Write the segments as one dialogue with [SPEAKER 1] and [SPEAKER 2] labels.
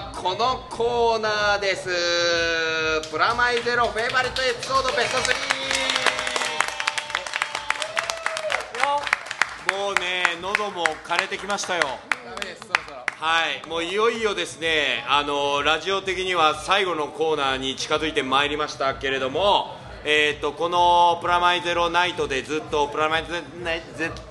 [SPEAKER 1] はこのコーナーです。プラマイゼロフェイバリットエピソードベスト3もうね喉も枯れてきましたよ。はい。もういよいよですねあのラジオ的には最後のコーナーに近づいてまいりましたけれどもえー、とこのプラマイゼロナイトでずっとプラマイゼロナイト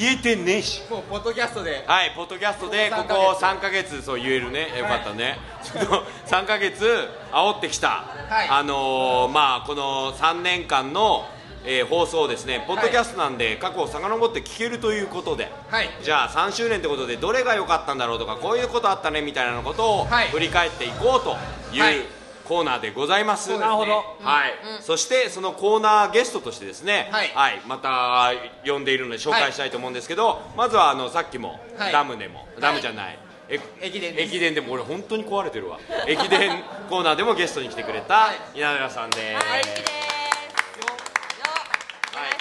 [SPEAKER 1] 言えてねえし。
[SPEAKER 2] もうポッドキャストで。
[SPEAKER 1] はい、ポッドキャストでこ
[SPEAKER 2] ここ
[SPEAKER 1] こ
[SPEAKER 2] 3
[SPEAKER 1] 3ヶ月そう言えるね、よかったね、ちょっと3ヶ月煽ってきた、
[SPEAKER 2] はい。
[SPEAKER 1] あのーまあこの3年間の、えー放送をですね、ポッドキャストなんで過去を遡って聞けるということで、
[SPEAKER 2] はい。
[SPEAKER 1] じゃあ3周年ということでどれが良かったんだろうとかこういうことあったねみたいなことを
[SPEAKER 2] はい。
[SPEAKER 1] 振り返っていこうという、
[SPEAKER 2] はい
[SPEAKER 1] コーナーでございます。
[SPEAKER 2] なるほど。
[SPEAKER 1] はい、そしてそのコーナーゲストとしてですね、
[SPEAKER 2] はい。
[SPEAKER 1] また呼んでいるので紹介したいと思うんですけど、まずはあのさっきも、
[SPEAKER 2] はい。
[SPEAKER 1] ダムでも、ダムじゃない、え
[SPEAKER 2] 駅伝
[SPEAKER 1] 駅伝でも俺本当に壊れてるわ。駅伝コーナーでもゲストに来てくれた稲寺さんです、
[SPEAKER 3] はい。
[SPEAKER 1] はい、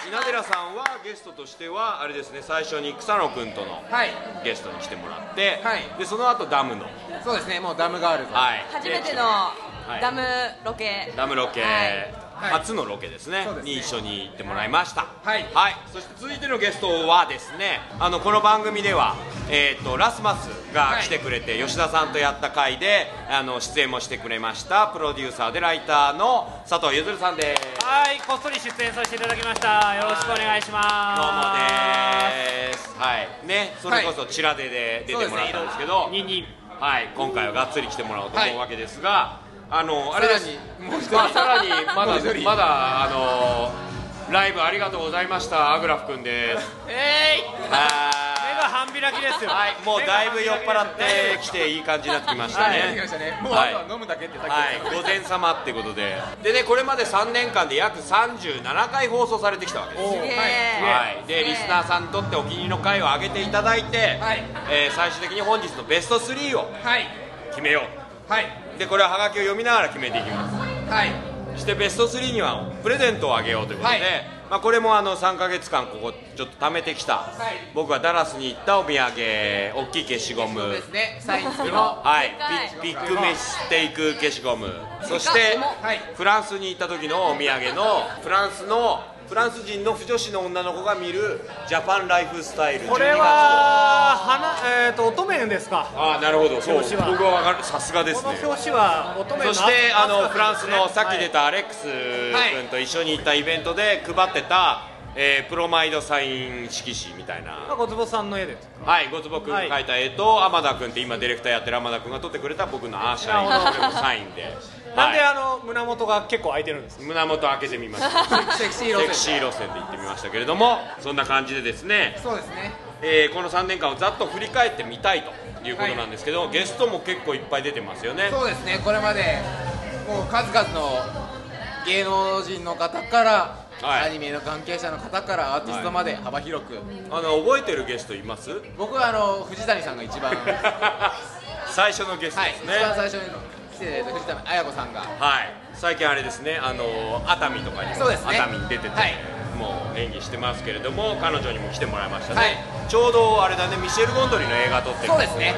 [SPEAKER 1] 稲寺さんはゲストとしてはあれですね最初に草野君との
[SPEAKER 2] はい。
[SPEAKER 1] ゲストに来てもらって、
[SPEAKER 2] はい。
[SPEAKER 1] でその後ダムの、
[SPEAKER 2] そうですねもうダムガールズ
[SPEAKER 1] はい、
[SPEAKER 3] 初めての
[SPEAKER 1] はい
[SPEAKER 3] ダムロケ。
[SPEAKER 1] ダムロケ、
[SPEAKER 3] はい。
[SPEAKER 1] 初のロケですね,、
[SPEAKER 2] そうですね。
[SPEAKER 1] に一緒に行ってもらいました。
[SPEAKER 2] はい。
[SPEAKER 1] そして続いてのゲストはですねあのこの番組では、えー、とラスマスが来てくれて、吉田さんとやった回であの出演もしてくれましたプロデューサーでライターの佐藤ゆずるさんです。
[SPEAKER 4] はい、こっそり出演させていただきました。よろしくお願いし
[SPEAKER 1] どうも
[SPEAKER 4] ます。
[SPEAKER 1] です。はい。ねそれこそチラデで出てもらったんですけど、
[SPEAKER 4] ニンニン。
[SPEAKER 1] はい。今回はがっつり来てもらおうと思うわけですが、あのあれです。
[SPEAKER 2] さらにもう一人。
[SPEAKER 1] まあ、さらにまだまだあのライブありがとうございました。アグラフ君です。
[SPEAKER 4] えい。
[SPEAKER 1] は
[SPEAKER 4] 目が半開きですよ。
[SPEAKER 1] はい。もうだいぶ酔っ払ってきていい感じになってきました
[SPEAKER 2] はい。来
[SPEAKER 1] ね
[SPEAKER 2] ましたねもう
[SPEAKER 1] はい
[SPEAKER 2] あとは飲むだけってさっき
[SPEAKER 1] はい。午前様ってことで。でねこれまで3年間で約37回放送されてきたわけです。はい、でリスナーさんにとってお気に入りの回を上げていただいて、
[SPEAKER 2] はい。
[SPEAKER 1] えー最終的に本日のベスト3を
[SPEAKER 2] はい。
[SPEAKER 1] 決めよ
[SPEAKER 2] はい、
[SPEAKER 1] うでこれはハガキを読みながら決めていきます。
[SPEAKER 2] はい、
[SPEAKER 1] そしてベスト3にはプレゼントをあげようということで、
[SPEAKER 2] はい。
[SPEAKER 1] まあ、これもあの3か月間ここちょっと貯めてきた、
[SPEAKER 2] い。
[SPEAKER 1] 僕はダラスに行ったお土産大きい消しゴム。
[SPEAKER 2] そうですね。サイン付きの
[SPEAKER 1] はい。ビビッグメステイク消しゴム。そして
[SPEAKER 2] はい。
[SPEAKER 1] フランスに行った時のお土産のフランスのフランス人の不女子の女の子が見るジャパンライフスタイル12月号
[SPEAKER 4] これは花えっ、と乙女ですか。
[SPEAKER 1] ああなるほど。そう。僕はわかる。さすがですね。
[SPEAKER 4] この表紙は乙女の。
[SPEAKER 1] そしてあの
[SPEAKER 4] あ
[SPEAKER 1] フランスのさっき出たアレックス君と一緒に行ったイベントで配ってた、えープロマイドサイン色紙みたいな。
[SPEAKER 4] 小坪さんの絵です。
[SPEAKER 1] はい、ごつぼくんが描いた絵と、天田君って今ディレクターやってる天田君が撮ってくれた僕のアーシャイン
[SPEAKER 4] なるほど
[SPEAKER 1] これもサインで、
[SPEAKER 4] なんで
[SPEAKER 1] はい。
[SPEAKER 4] あの胸元が結構開いてるんですか？
[SPEAKER 1] 胸元開けてみました。
[SPEAKER 2] セクシー路線
[SPEAKER 1] セクシー路線で行ってみましたけれどもそんな感じでですね、
[SPEAKER 2] そうですね。
[SPEAKER 1] えーこの3年間をざっと振り返ってみたいということなんですけど、ゲストも結構いっぱい出てますよね。
[SPEAKER 2] そうですね。これまでもう数々の芸能人の方から、
[SPEAKER 1] はい。
[SPEAKER 2] アニメの関係者の方からアーティストまで幅広く、
[SPEAKER 1] あの覚えてるゲストいます？
[SPEAKER 2] 僕はあの藤谷さんが一番はい
[SPEAKER 1] 最初のゲストですね、
[SPEAKER 2] 一番最初に来て藤谷綾子さんが。
[SPEAKER 1] はい、最近あれですね、あの熱海とかにも
[SPEAKER 2] そうですね。
[SPEAKER 1] 熱海に出てて、
[SPEAKER 2] はい。
[SPEAKER 1] もう演技してますけれども、彼女にも来てもらいましたね、
[SPEAKER 2] はい。
[SPEAKER 1] ちょうどあれだね、ミシェル・ゴンドリの映画撮ってる
[SPEAKER 2] そうですね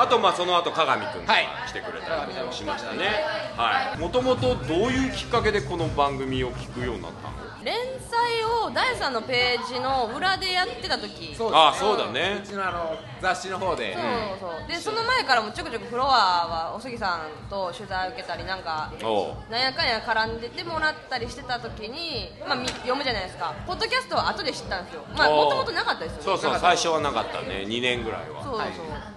[SPEAKER 1] あと、まあ、その後鏡君が
[SPEAKER 2] はい
[SPEAKER 1] 来てくれたりもしましたね、はい、もともとどういうきっかけでこの番組を聞くようになったの？
[SPEAKER 3] 連載を第3のページの裏でやってた時。
[SPEAKER 2] そう
[SPEAKER 1] あそうだね。
[SPEAKER 2] うちのあの雑誌の方で、
[SPEAKER 3] そうそう。でその前からもちょくちょくフロアはお杉さんと取材受けたりなんかなんやかんや絡んでてもらったりしてた時に、まあ、み読むじゃないですか。ポッドキャストは後で知ったんですよ。まあもともとなかったですよ。
[SPEAKER 1] そうそう、最初はなかったね、2年ぐらいは。
[SPEAKER 3] そうそう、
[SPEAKER 2] はい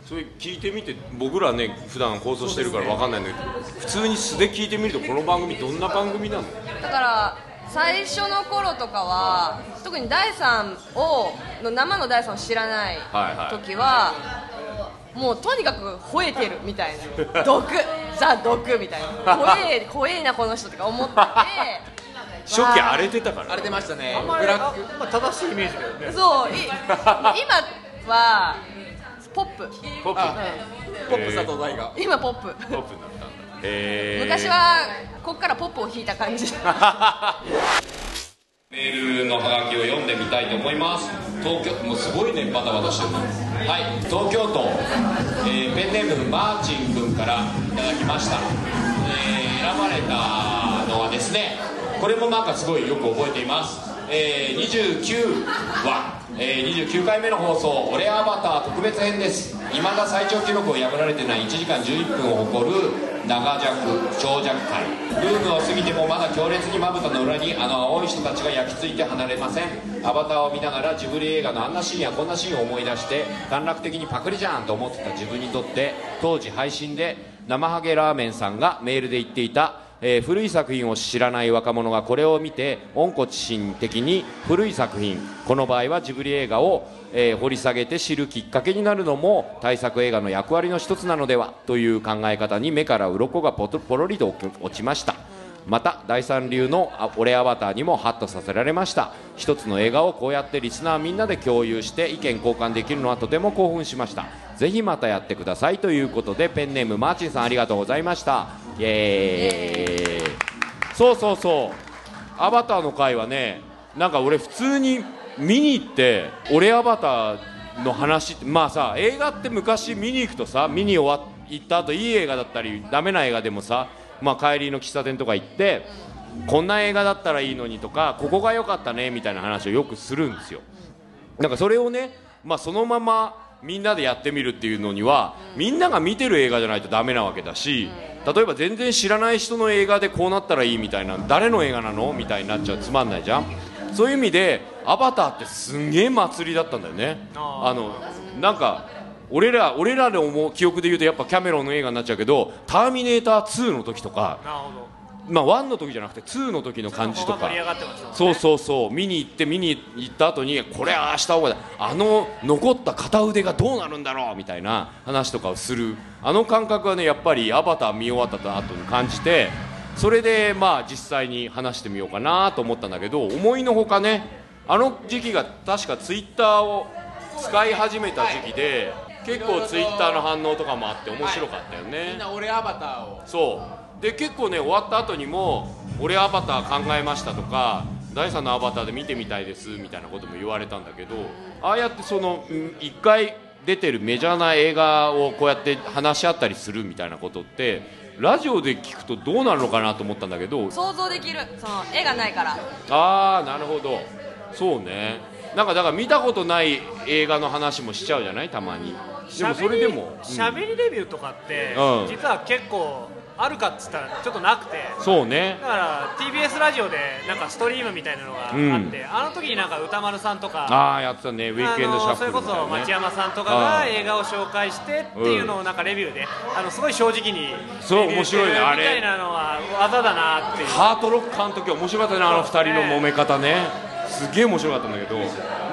[SPEAKER 1] それ聞いてみて僕らね普段放送してるから分かんないんだけど普通に素で聞いてみるとこの番組どんな番組なの？
[SPEAKER 3] だから最初の頃とかは特に第3をの生の第3を知らない
[SPEAKER 1] はいはい。
[SPEAKER 3] 時は、もうとにかく吠えてるみたいな。毒。ザ毒みたいな。怖え 怖えなこの人とか思ってて。
[SPEAKER 1] 初期荒れてたから。
[SPEAKER 2] 荒れてましたね。
[SPEAKER 4] あんまり
[SPEAKER 2] ブラック。
[SPEAKER 4] まあ正しいイメージだよね。
[SPEAKER 3] そう。い今はポップ。
[SPEAKER 1] ポップ。
[SPEAKER 2] あポップ佐藤大が。
[SPEAKER 3] 今ポップ。
[SPEAKER 1] ポップになった
[SPEAKER 3] 昔はこっからポップを弾いた感じ。
[SPEAKER 1] メールのハガキを読んでみたいと思います。東京もうすごいねバタバタしてるはい東京都、えーペンネームマーチン君からいただきました、えー選ばれたのはですねこれもなんかすごいよく覚えています、えー29話、えー29回目の放送「俺アバター特別編」です。未だ最長記録を破られてない1時間11分を誇る長尺長尺回。ブームを過ぎてもまだ強烈にまぶたの裏にあの青い人たちが焼き付いて離れません。アバターを見ながらジブリ映画のあんなシーンやこんなシーンを思い出して短絡的にパクリじゃんと思ってた自分にとって当時配信で生ハゲラーメンさんがメールで言っていたえー古い作品を知らない若者がこれを見て温故知新的に古い作品この場合はジブリ映画を、えー掘り下げて知るきっかけになるのも大作映画の役割の一つなのではという考え方に目から鱗がポトポロリと落ちました。また第三流の俺アバターにもハッとさせられました。一つの映画をこうやってリスナーみんなで共有して意見交換できるのはとても興奮しました。ぜひまたやってくださいということでペンネームマーチンさんありがとうございました。イエーイ。そうそうそう。アバターの回はねなんか俺普通に見に行って俺アバターの話まあさ映画って昔見に行くとさ見に終わって行った後いい映画だったりダメな映画でもさ、まあ、帰りの喫茶店とか行ってこんな映画だったらいいのにとかここが良かったねみたいな話をよくするんですよ。なんかそれをね、まあ、そのままみんなでやってみるっていうのにはみんなが見てる映画じゃないとダメなわけだし例えば全然知らない人の映画でこうなったらいいみたいな誰の映画なの？みたいになっちゃうつまんないじゃん。そういう意味で「アバター」ってすんげえ祭りだったんだよね。
[SPEAKER 4] あ
[SPEAKER 1] のなんか俺ら俺らの思う記憶で言うとやっぱキャメロンの映画になっちゃうけど「ターミネーター2」の時とか
[SPEAKER 4] なるほど。
[SPEAKER 1] まあ1の時じゃなくて2の時の感じとか。そうそうそう。見に行って見に行った後にこれは明日方があの残った片腕がどうなるんだろうみたいな話とかをする。あの感覚はねやっぱり「アバター」見終わった後に感じてそれでまあ実際に話してみようかなと思ったんだけど思いのほかねあの時期が確かツイッターを使い始めた時期で、結構ツイッターの反応とかもあって面白かったよね、
[SPEAKER 2] みんな俺アバターを。
[SPEAKER 1] そう。で結構ね終わった後にも「俺アバター考えました」とか「第3のアバターで見てみたいです」みたいなことも言われたんだけどああやってそのうん一回出てるメジャーな映画をこうやって話し合ったりするみたいなことってラジオで聞くとどうなるのかなと思ったんだけど
[SPEAKER 3] 想像できる。その絵がないから。
[SPEAKER 1] ああなるほど。そうね。なんかだから見たことない映画の話もしちゃうじゃない？たまにでもそれでもうん。
[SPEAKER 4] しゃべりレビューとかって、
[SPEAKER 1] うん。
[SPEAKER 4] 実は結構あるかっつったらちょっとなくて。
[SPEAKER 1] そうね。
[SPEAKER 4] だから TBS ラジオでなんかストリームみたいなのがあって、あの時になんか歌丸さんとか
[SPEAKER 1] ああやってたね。ウィークエンドシャッフル
[SPEAKER 4] あのそれこそ町山さんとかが映画を紹介してっていうのをなんかレビューで、あのすごい正直に
[SPEAKER 1] そう面白いね。あれ
[SPEAKER 4] みたいなのは技だなっていう。
[SPEAKER 1] ハートロック監督面白かったねあの二人の揉め方ね。すげえ面白かったんだけど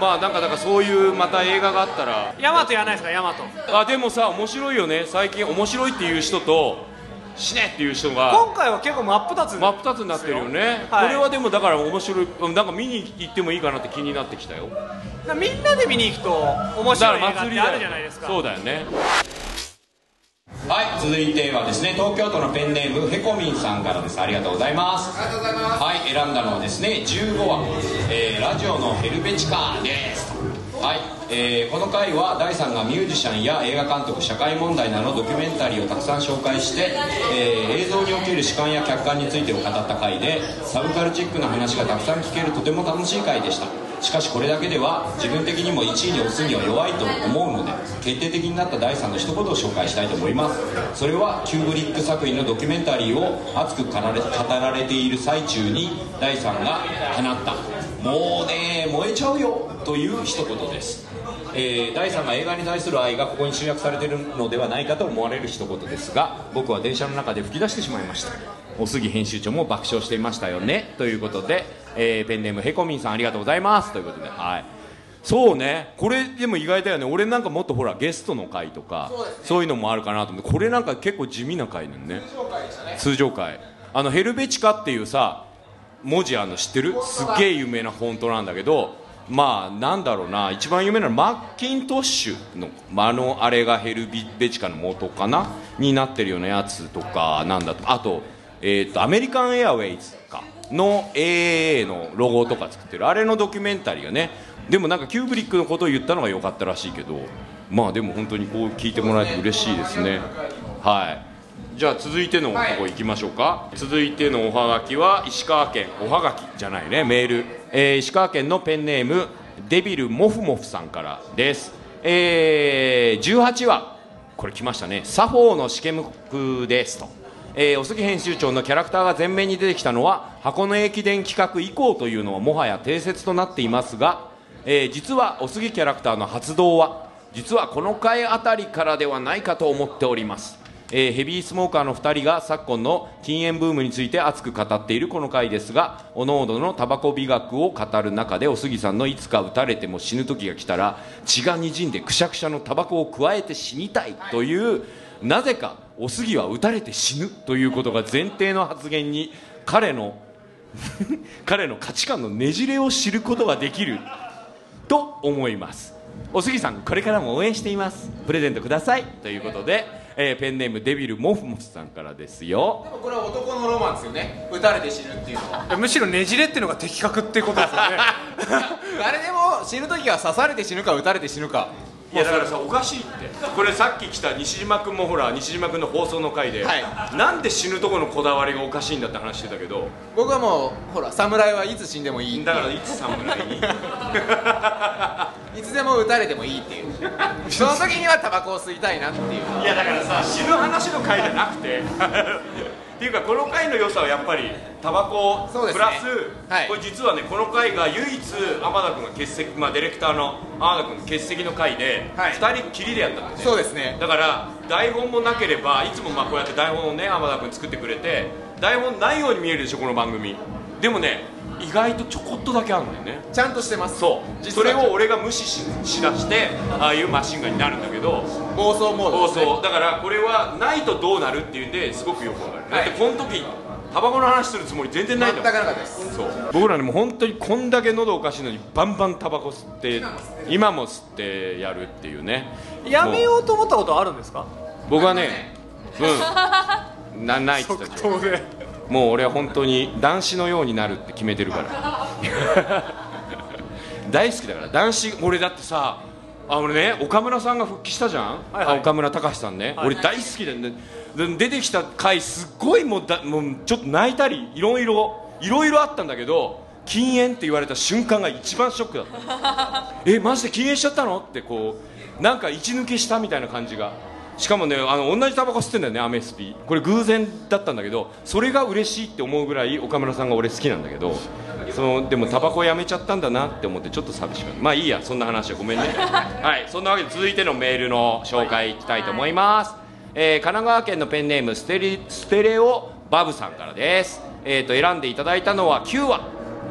[SPEAKER 1] まあなんかだからそういうまた映画があったら。
[SPEAKER 4] ヤマトやらないですか？ヤマト。
[SPEAKER 1] あでもさ面白いよね。最近面白いっていう人と死ねっていう人が。
[SPEAKER 4] 今回は結構真っ二つ。
[SPEAKER 1] 真っ二つになってるよね、
[SPEAKER 4] はい。
[SPEAKER 1] これはでもだから面白い。うんなんか見に行ってもいいかなって気になってきたよ。
[SPEAKER 4] みんなで見に行くと面白い映画ってあるじゃないですか。
[SPEAKER 1] そうだよねはい続いてはですね東京都のペンネームへこみんさんからです。ありがとうございます。
[SPEAKER 2] ありがとうございます。
[SPEAKER 1] はい選んだのはですね15話、えーラジオのヘルベチカです。はい、えーこの回は第3がミュージシャンや映画監督社会問題などドキュメンタリーをたくさん紹介して、えー映像における主観や客観についてを語った回でサブカルチックな話がたくさん聞けるとても楽しい回でしたしかしこれだけでは自分的にも1位に押すには弱いと思うので決定的になった第3の一言を紹介したいと思います。それはキューブリック作品のドキュメンタリーを熱く語られ語られている最中に第3が放ったもうね燃えちゃうよという一言ですえー第3が映画に対する愛がここに集約されているのではないかと思われる一言ですが僕は電車の中で吹き出してしまいました。おすぎ編集長も爆笑していましたよね。ということで、えーペンネームへこみんさんありがとうございます。ということではい。そうね。これでも意外だよね。俺なんかもっとほらゲストの回とかそう,、いうのもあるかなと思ってこれなんか結構地味な回なのね。通常回あのヘルベチカっていうさ文字あの知ってる？すっげえ有名なフォントなんだけどまあなんだろうな。一番有名なのはマッキントッシュのまああのあれがヘルベチカの元かな？になってるようなやつとかなんだと。あと,、えー、とアメリカンエアウェイズかの AAA のロゴとか作ってる。あれのドキュメンタリーがね。でもなんかキューブリックのことを言ったのが良かったらしいけどまあでも本当にこう聞いてもらえて嬉しいですね。はい。じゃあ続いてのとこ行きましょうか、続いてのおはがきは石川県おはがきじゃないね。メール、えー石川県のペンネームデビルモフモフさんからです。えー、18話。これ来ましたね「作法の試験目です」と、えーお杉編集長のキャラクターが前面に出てきたのは箱根駅伝企画以降というのはもはや定説となっていますが、えー実はお杉キャラクターの発動は実はこの回あたりからではないかと思っております。えーヘビースモーカーの2人が昨今の禁煙ブームについて熱く語っているこの回ですがおのおののタバコ美学を語る中でお杉さんのいつか撃たれても死ぬ時が来たら血がにじんでくしゃくしゃのタバコを加えて死にたいというなぜかお杉は撃たれて死ぬということが前提の発言に彼の 彼の価値観のねじれを知ることができると思います。お杉さんこれからも応援しています。プレゼントください。ということで、えーペンネームデビルモフモフさんからですよ。
[SPEAKER 2] でもこれは男のロマンですよね。撃たれて死ぬっていうのは。
[SPEAKER 4] むしろねじれっていうのが的確っていうことですよね。
[SPEAKER 2] 誰でも死ぬ時は刺されて死ぬか撃たれて死ぬか
[SPEAKER 1] いやだからさおかしいって。これさっき来た西島君もほら西島君の放送の回で、
[SPEAKER 2] は
[SPEAKER 1] なんで死ぬとこのこだわりがおかしいんだって話してたけど。
[SPEAKER 2] 僕はもうほら侍はいつ死んでもいい
[SPEAKER 1] だからいつ侍？に
[SPEAKER 2] いつでも撃たれてもいいっていう。その時にはタバコを吸いたいなっていう。
[SPEAKER 1] いやだからさ死ぬ話の回じゃなくてっていうかこの回の良さはやっぱりタバコプラス、
[SPEAKER 2] はい。
[SPEAKER 1] これ実はねこの回が唯一天田君が欠席、まあ、ディレクターの天田君の欠席の回で、
[SPEAKER 2] はい。
[SPEAKER 1] 2人っきりでやったんですね。
[SPEAKER 2] そうですね。
[SPEAKER 1] だから台本もなければいつもまあこうやって台本をね天田君作ってくれて台本ないように見えるでしょこの番組。でもね意外とちょこっとだけあるんだよね。
[SPEAKER 2] ちゃんとしてます。
[SPEAKER 1] そう。それを俺が無視ししだしてああいうマシンガンになるんだけど
[SPEAKER 2] 暴走モード
[SPEAKER 1] 放
[SPEAKER 2] ですね。
[SPEAKER 1] 送だからこれはないとどうなるっていうんですごくよくわかる、
[SPEAKER 2] はい。
[SPEAKER 1] だってこの時タバコの話するつもり全然ないん
[SPEAKER 2] 全
[SPEAKER 1] だもん。
[SPEAKER 2] くなかったです。
[SPEAKER 1] そう。僕らねもう本当にこんだけ喉おかしいのにバンバンタバコ吸って今も吸ってやるっていうね。
[SPEAKER 4] やめようと思ったことあるんですか？
[SPEAKER 1] 僕はね。うん。なないって言ったでしょ。
[SPEAKER 4] 即答で
[SPEAKER 1] もう俺は本当に男子のようになるって決めてるから。大好きだから。男子俺だってさあ俺ね岡村さんが復帰したじゃん、
[SPEAKER 4] はいはい。
[SPEAKER 1] あ岡村隆史さんね、
[SPEAKER 4] はい。
[SPEAKER 1] 俺大好きでねで出てきた回すっごいもうだもうちょっと泣いたりいろいろいろいろあったんだけど禁煙って言われた瞬間が一番ショックだった。えマジで禁煙しちゃったの？ってこうなんか一抜けしたみたいな感じがしかもねあの同じタバコ吸ってんだよねアメスピ。これ偶然だったんだけどそれが嬉しいって思うぐらい岡村さんが俺好きなんだけどそのでもタバコやめちゃったんだなって思ってちょっと寂しかった。まあいいやそんな話はごめんね。はいそんなわけで続いてのメールの紹介いきたいと思います、えー神奈川県のペンネームステリステレオバブさんからです、えー、と選んでいただいたのは9話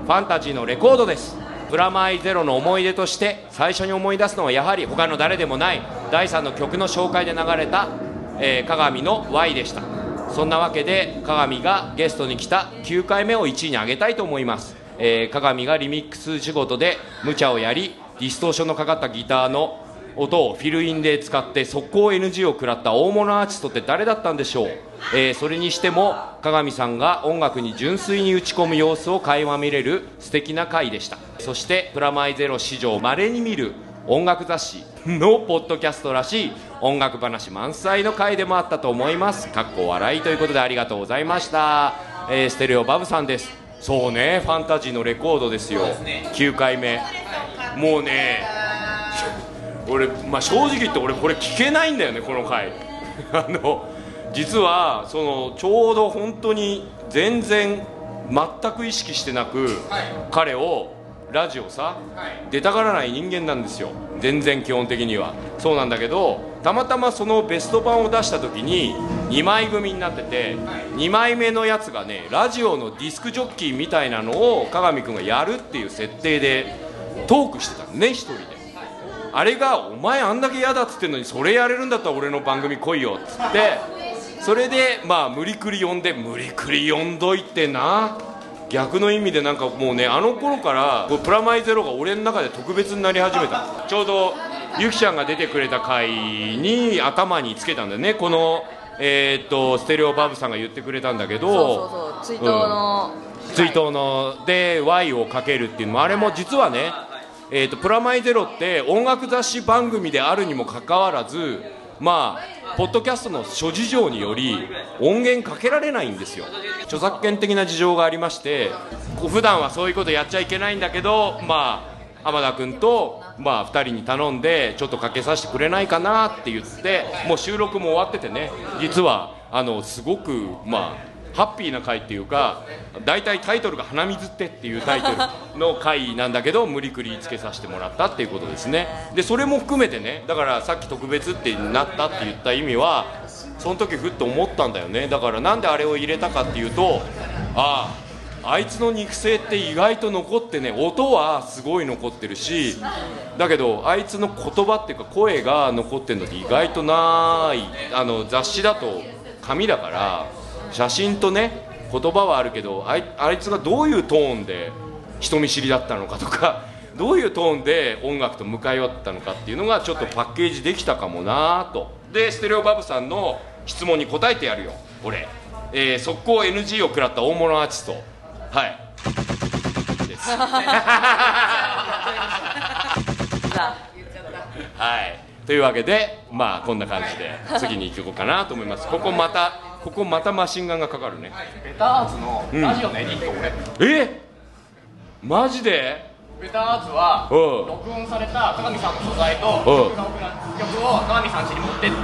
[SPEAKER 1] ファンタジーのレコードですプラマイゼロの思い出として最初に思い出すのはやはり他の誰でもない第3の曲の紹介で流れた、えー鏡の Y でした。そんなわけで鏡がゲストに来た9回目を1位に上げたいと思います、えー鏡がリミックス仕事で無茶をやりディストーションのかかったギターの音をフィルインで使って速攻 NG を食らった大物アーティストって誰だったんでしょう、えーそれにしても鏡さんが音楽に純粋に打ち込む様子を垣間見れる素敵な回でした。そしてプラマイゼロ史上まれに見る音楽雑誌のポッドキャストらしい音楽話満載の回でもあったと思います。かっこ笑いということでありがとうございました、えーステレオバブさんです。そうねファンタジーのレコードですよ。
[SPEAKER 2] ですね
[SPEAKER 1] 9回目。もうね俺、まあ、正直言って俺これ聞けないんだよねこの回。あの実はそのちょうど本当に全然全く意識してなく、
[SPEAKER 2] はい。
[SPEAKER 1] 彼をラジオさ、
[SPEAKER 2] はい。
[SPEAKER 1] 出たがらない人間なんですよ。全然基本的には。そうなんだけどたまたまそのベスト版を出した時に2枚組になってて、2枚目のやつがねラジオのディスクジョッキーみたいなのを鏡君がやるっていう設定でトークしてたのね一人であれが「お前あんだけ嫌だ」っつってんのにそれやれるんだったら俺の番組来いよっつって。それでまあ無理くり呼んで無理くり呼んどいてな。逆の意味でなんかもうねあの頃からプラマイゼロが俺の中で特別になり始めた。ちょうどゆきちゃんが出てくれた回に頭につけたんだよね。このえーっとステレオバブさんが言ってくれたんだけど。
[SPEAKER 3] そうそうそう。追悼の、
[SPEAKER 1] 追悼ので Y をかけるっていうのもあれも実はねえー、とプラマイゼロって音楽雑誌番組であるにもかかわらずまあポッドキャストの諸事情により音源かけられないんですよ。著作権的な事情がありましてこう普段はそういうことやっちゃいけないんだけどまあ浜田君と、まあ、2人に頼んでちょっとかけさせてくれないかなって言ってもう収録も終わっててね。実はあのすごくまあハッピーな回っていうか大体タイトルが「鼻水って」っていうタイトルの回なんだけど無理くりつけさせてもらったっていうことですね。でそれも含めてねだからさっき特別ってなったって言った意味はその時ふっと思ったんだよね。だからなんであれを入れたかっていうとあああいつの肉声って意外と残ってね音はすごい残ってるしだけどあいつの言葉っていうか声が残ってるのって意外とないあの雑誌だと紙だから写真とね言葉はあるけどあいあいつがどういうトーンで人見知りだったのかとか どういうトーンで音楽と向かい合ったのかっていうのがちょっとパッケージできたかもなと。でステレオバブさんの質問に答えてやるよ俺、えー、速攻 NG を食らった大物アーティスト。はい。です。はい。というわけでまあこんな感じで次に行こうかなと思います。ここまたここまたマシンガンがかかるね。
[SPEAKER 2] ベターズのラジオのエディット俺、
[SPEAKER 1] え？マジで？
[SPEAKER 2] ベターズは
[SPEAKER 1] うん。
[SPEAKER 2] 録音された鏡さんの素材と
[SPEAKER 1] うん。
[SPEAKER 2] 曲が送ら曲を鏡さん家に持ってって。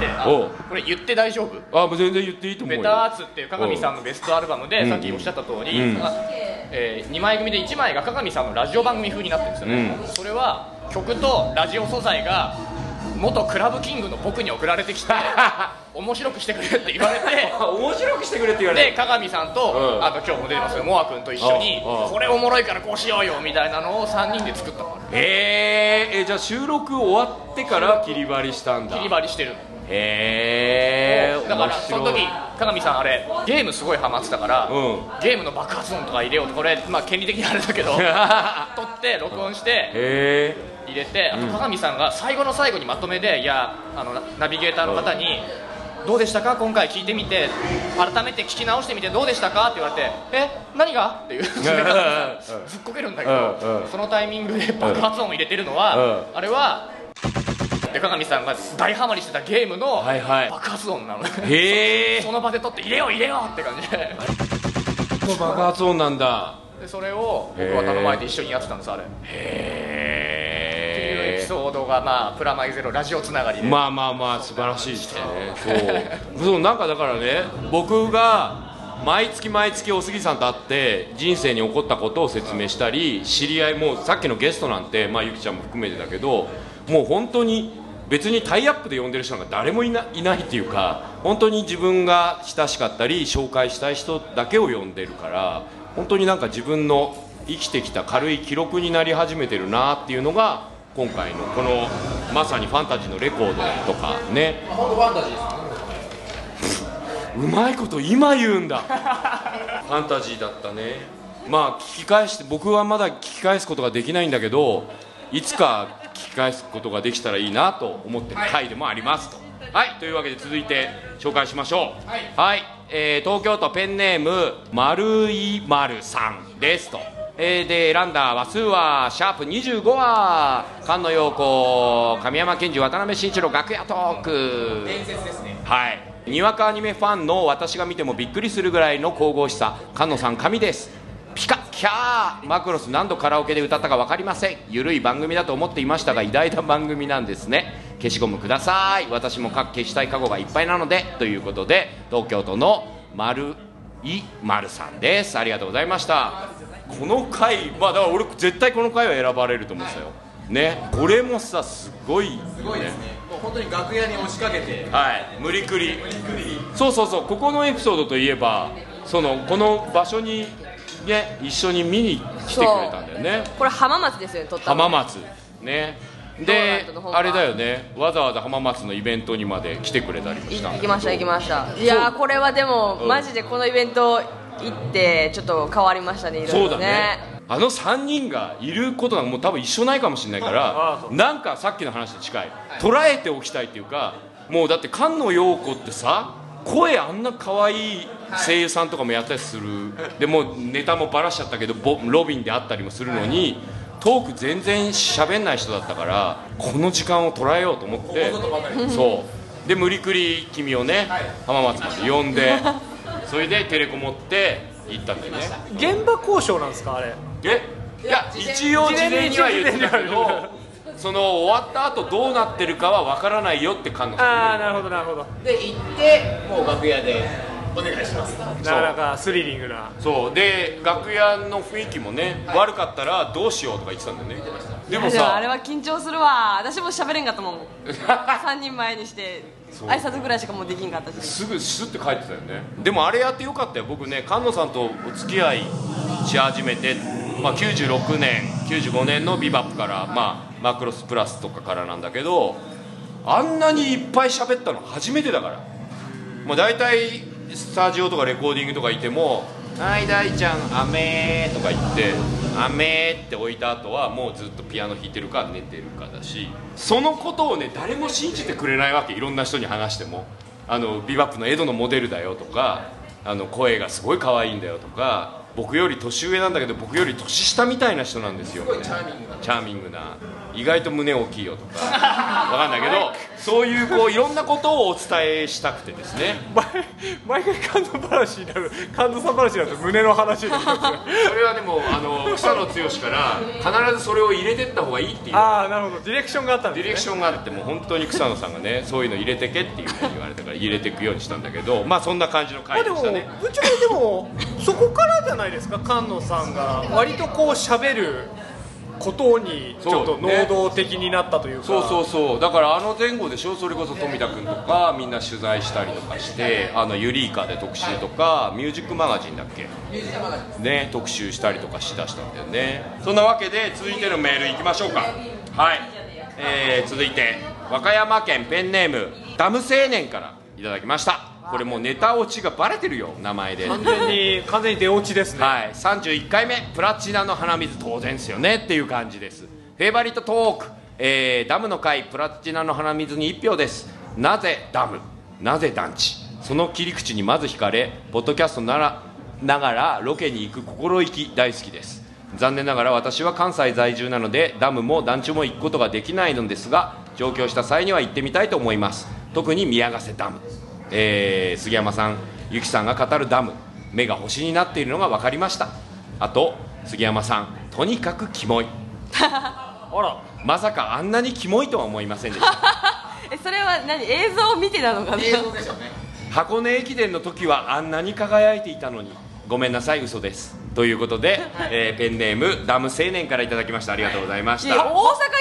[SPEAKER 2] これ言って大丈夫？
[SPEAKER 1] あもう全然言っていいと思うよ。
[SPEAKER 2] ベターズっていう鏡さんのベストアルバムで
[SPEAKER 1] ん。
[SPEAKER 2] さっきおっしゃった通り、
[SPEAKER 1] うん。
[SPEAKER 2] あえ2枚組で1枚が鏡さんのラジオ番組風になってるんですよね、
[SPEAKER 1] うん。
[SPEAKER 2] それは曲とラジオ素材が元クラブキングの僕に送られてきて 面白くしてくれって言われて
[SPEAKER 1] 面白くしてくれって言わ
[SPEAKER 2] で
[SPEAKER 1] れて。
[SPEAKER 2] 鏡さんと、
[SPEAKER 1] うん。
[SPEAKER 2] あと今日も出てますモア君と一緒にこれおもろいからこうしようよみたいなのを3人で作ったの。
[SPEAKER 1] えー、えじゃあ収録終わってから切り張りしたんだ。
[SPEAKER 2] 切り張りしてる。
[SPEAKER 1] へえ
[SPEAKER 2] だからその時鏡さんあれゲームすごいハマってたから、
[SPEAKER 1] うん。
[SPEAKER 2] ゲームの爆発音とか入れようとこれ、まあ、権利的にあれだけど 撮って録音して
[SPEAKER 1] へえ
[SPEAKER 2] 入れてあと鏡さんが最後の最後にまとめでいやあのナナビゲーターの方にどうでしたか？今回聞いてみて改めて聞き直してみてどうでしたか？って言われてえ？何が？っていう。ずっこけるんだけど、そのタイミングで爆発音を入れてるのは、
[SPEAKER 1] うん。
[SPEAKER 2] あれはで鏡さんが大ハマりしてたゲームの爆発音なの、
[SPEAKER 1] へえ
[SPEAKER 2] その場で撮って入れよう入れようって感じ。で
[SPEAKER 1] 爆発音なんだ。
[SPEAKER 2] でそれを僕は頼まれて一緒にやってたんですあれ。
[SPEAKER 1] へ
[SPEAKER 2] ピがまあプラマイゼロラジオつながりで、
[SPEAKER 1] まあまあまあ素晴らしいですね。そう。そうなんかだからね僕が毎月毎月お杉さんと会って人生に起こったことを説明したり知り合いもさっきのゲストなんてまあゆきちゃんも含めてだけどもう本当に別にタイアップで呼んでる人なんか誰もいないないっていうか本当に自分が親しかったり紹介したい人だけを呼んでるから本当になんか自分の生きてきた軽い記録になり始めてるなっていうのが今回のこのまさにファンタジーのレコードとかね。
[SPEAKER 2] 本当ファンタジーです
[SPEAKER 1] うまいこと今言うんだ。ファンタジーだったね。まあ聞き返して僕はまだ聞き返すことができないんだけどいつか聞き返すことができたらいいなと思ってる回でもありますと。はい、というわけで続いて紹介しましょう。はい、えー東京都ペンネーム丸い丸さんですとえーで選んだ話数はシャープ25話菅野陽子神山健二渡辺慎一郎楽屋トーク。
[SPEAKER 2] 伝説ですね。
[SPEAKER 1] はいにわかアニメファンの私が見てもびっくりするぐらいの神々しさ。菅野さん神です。ピカキャー。マクロス何度カラオケで歌ったか分かりません。ゆるい番組だと思っていましたが偉大な番組なんですね。消しゴムください。私も書消したい過去がいっぱいなのでということで東京都の丸い丸さんです。ありがとうございましたこの回まあだから俺絶対この回は選ばれると思うんですよね。これもさすごい
[SPEAKER 2] すごいですね。もう本当に楽屋に押しかけて。
[SPEAKER 1] はい。無理くり。そうそうそう。ここのエピソードといえばそのこの場所にね一緒に見に来てくれたんだよね。
[SPEAKER 3] これ浜松ですよね撮ったの。
[SPEAKER 1] 浜松。ね。であれだよね。わざわざ浜松のイベントにまで来てくれたりもした
[SPEAKER 3] 行きました行きました。いやーこれはでも、
[SPEAKER 1] うん。
[SPEAKER 3] マジでこのイベント行ってちょっと変わりましたねいろいろ
[SPEAKER 1] そうだね。あの3人がいることなんかもう多分一緒ないかもしれないからなんかさっきの話と近い。捉えておきたいっていうかもうだって菅野陽子ってさ声あんな可愛い声優さんとかもやったりする。でもうネタもバラしちゃったけどボロビンであったりもするのにトーク全然喋んない人だったからこの時間を捉えようと思って。そう。で無理くり君をね浜松まで呼んでそれでテレコ持って行ったんだよね。
[SPEAKER 4] 現場交渉なんですかあれ？
[SPEAKER 1] え？いや一応事前には言ってたけどその終わった後どうなってるかは分からないよって感じ
[SPEAKER 4] ああなるほどなるほど。
[SPEAKER 5] で行ってもう楽屋でお願いします。
[SPEAKER 4] なかなかスリリングな。
[SPEAKER 1] そう。で楽屋の雰囲気もね、悪かったらどうしようとか言ってたんだよね。でも
[SPEAKER 3] でもあ
[SPEAKER 1] さ
[SPEAKER 3] れは緊張するわ。私も喋れんかったもん。3人前にして挨拶ぐらいしかもうできんかったし。
[SPEAKER 1] すぐスッて帰ってたよね。でもあれやってよかったよ。僕ね菅野さんとお付き合いし始めて、まあ、96年95年の「ビバップから、まあ、マクロスプラスとかからなんだけどあんなにいっぱい喋ったの初めてだから。もう大体スタジオとかレコーディングとかいても「はい大ちゃん雨」とか言って「雨」って置いた後はもうずっとピアノ弾いてるか寝てるかだしそのことをね誰も信じてくれないわけいろんな人に話しても。あのビバップのエドのモデルだよとかあの声がすごい可愛いんだよとか僕より年上なんだけど僕より年下みたいな人なんですよチャーミングな。チャーミングな意外と胸大きいよとか。わかんないけどそういうこういろんなことをお伝えしたくてですね。
[SPEAKER 4] 毎回感動話になる。感動さん話になると胸の話になる
[SPEAKER 1] それはでもあの草野剛から必ずそれを入れてった方がいいっていう。
[SPEAKER 4] ああなるほど。ディレクションがあったん
[SPEAKER 1] ディ
[SPEAKER 4] です、ね、
[SPEAKER 1] レクションがあってもう本当に草野さんがねそういうの入れてけっていうふうに言われたから入れていくようにしたんだけどまあそんな感じの回でしたね。
[SPEAKER 4] ぶっちゃけでもそこからじゃないですか菅野さんが。割とこう喋ることにちょっと能動的になったというか。
[SPEAKER 1] そうそうそうだからあの前後でしょ？それこそ富田君とかみんな取材したりとかしてあのユリイカで特集とかミュージックマガジンだっけ？ね特集したりとかしだしたんだよね。そんなわけで続いてのメールいきましょうか。はい、えー、続いて和歌山県ペンネームダム青年からいただきましたこれもうネタ落ちがバレてるよ名前で。
[SPEAKER 4] 完全に完全に出落ちですね、
[SPEAKER 1] はい、31回目プラチナの鼻水当然ですよねっていう感じです。フェイバリットトーク、えーダムの回プラチナの鼻水に1票です。なぜダム？なぜ団地？その切り口にまず惹かれポッドキャストならながらロケに行く心意気大好きです。残念ながら私は関西在住なのでダムも団地も行くことができないのですが上京した際には行ってみたいと思います。特に宮ヶ瀬ダムえー杉山さん、ゆきさんが語るダム目が星になっているのが分かりました。あと杉山さんとにかくキモい。
[SPEAKER 4] あら。
[SPEAKER 1] まさかあんなにキモいとは思いませんでした。
[SPEAKER 3] えそれは何？映像を見てなのかな？
[SPEAKER 5] 映像でしょうね。
[SPEAKER 1] 箱根駅伝の時はあんなに輝いていたのに。ごめんなさい嘘ですということで、えーペンネームダム青年からいただきました。ありがとうございました。
[SPEAKER 3] いや大阪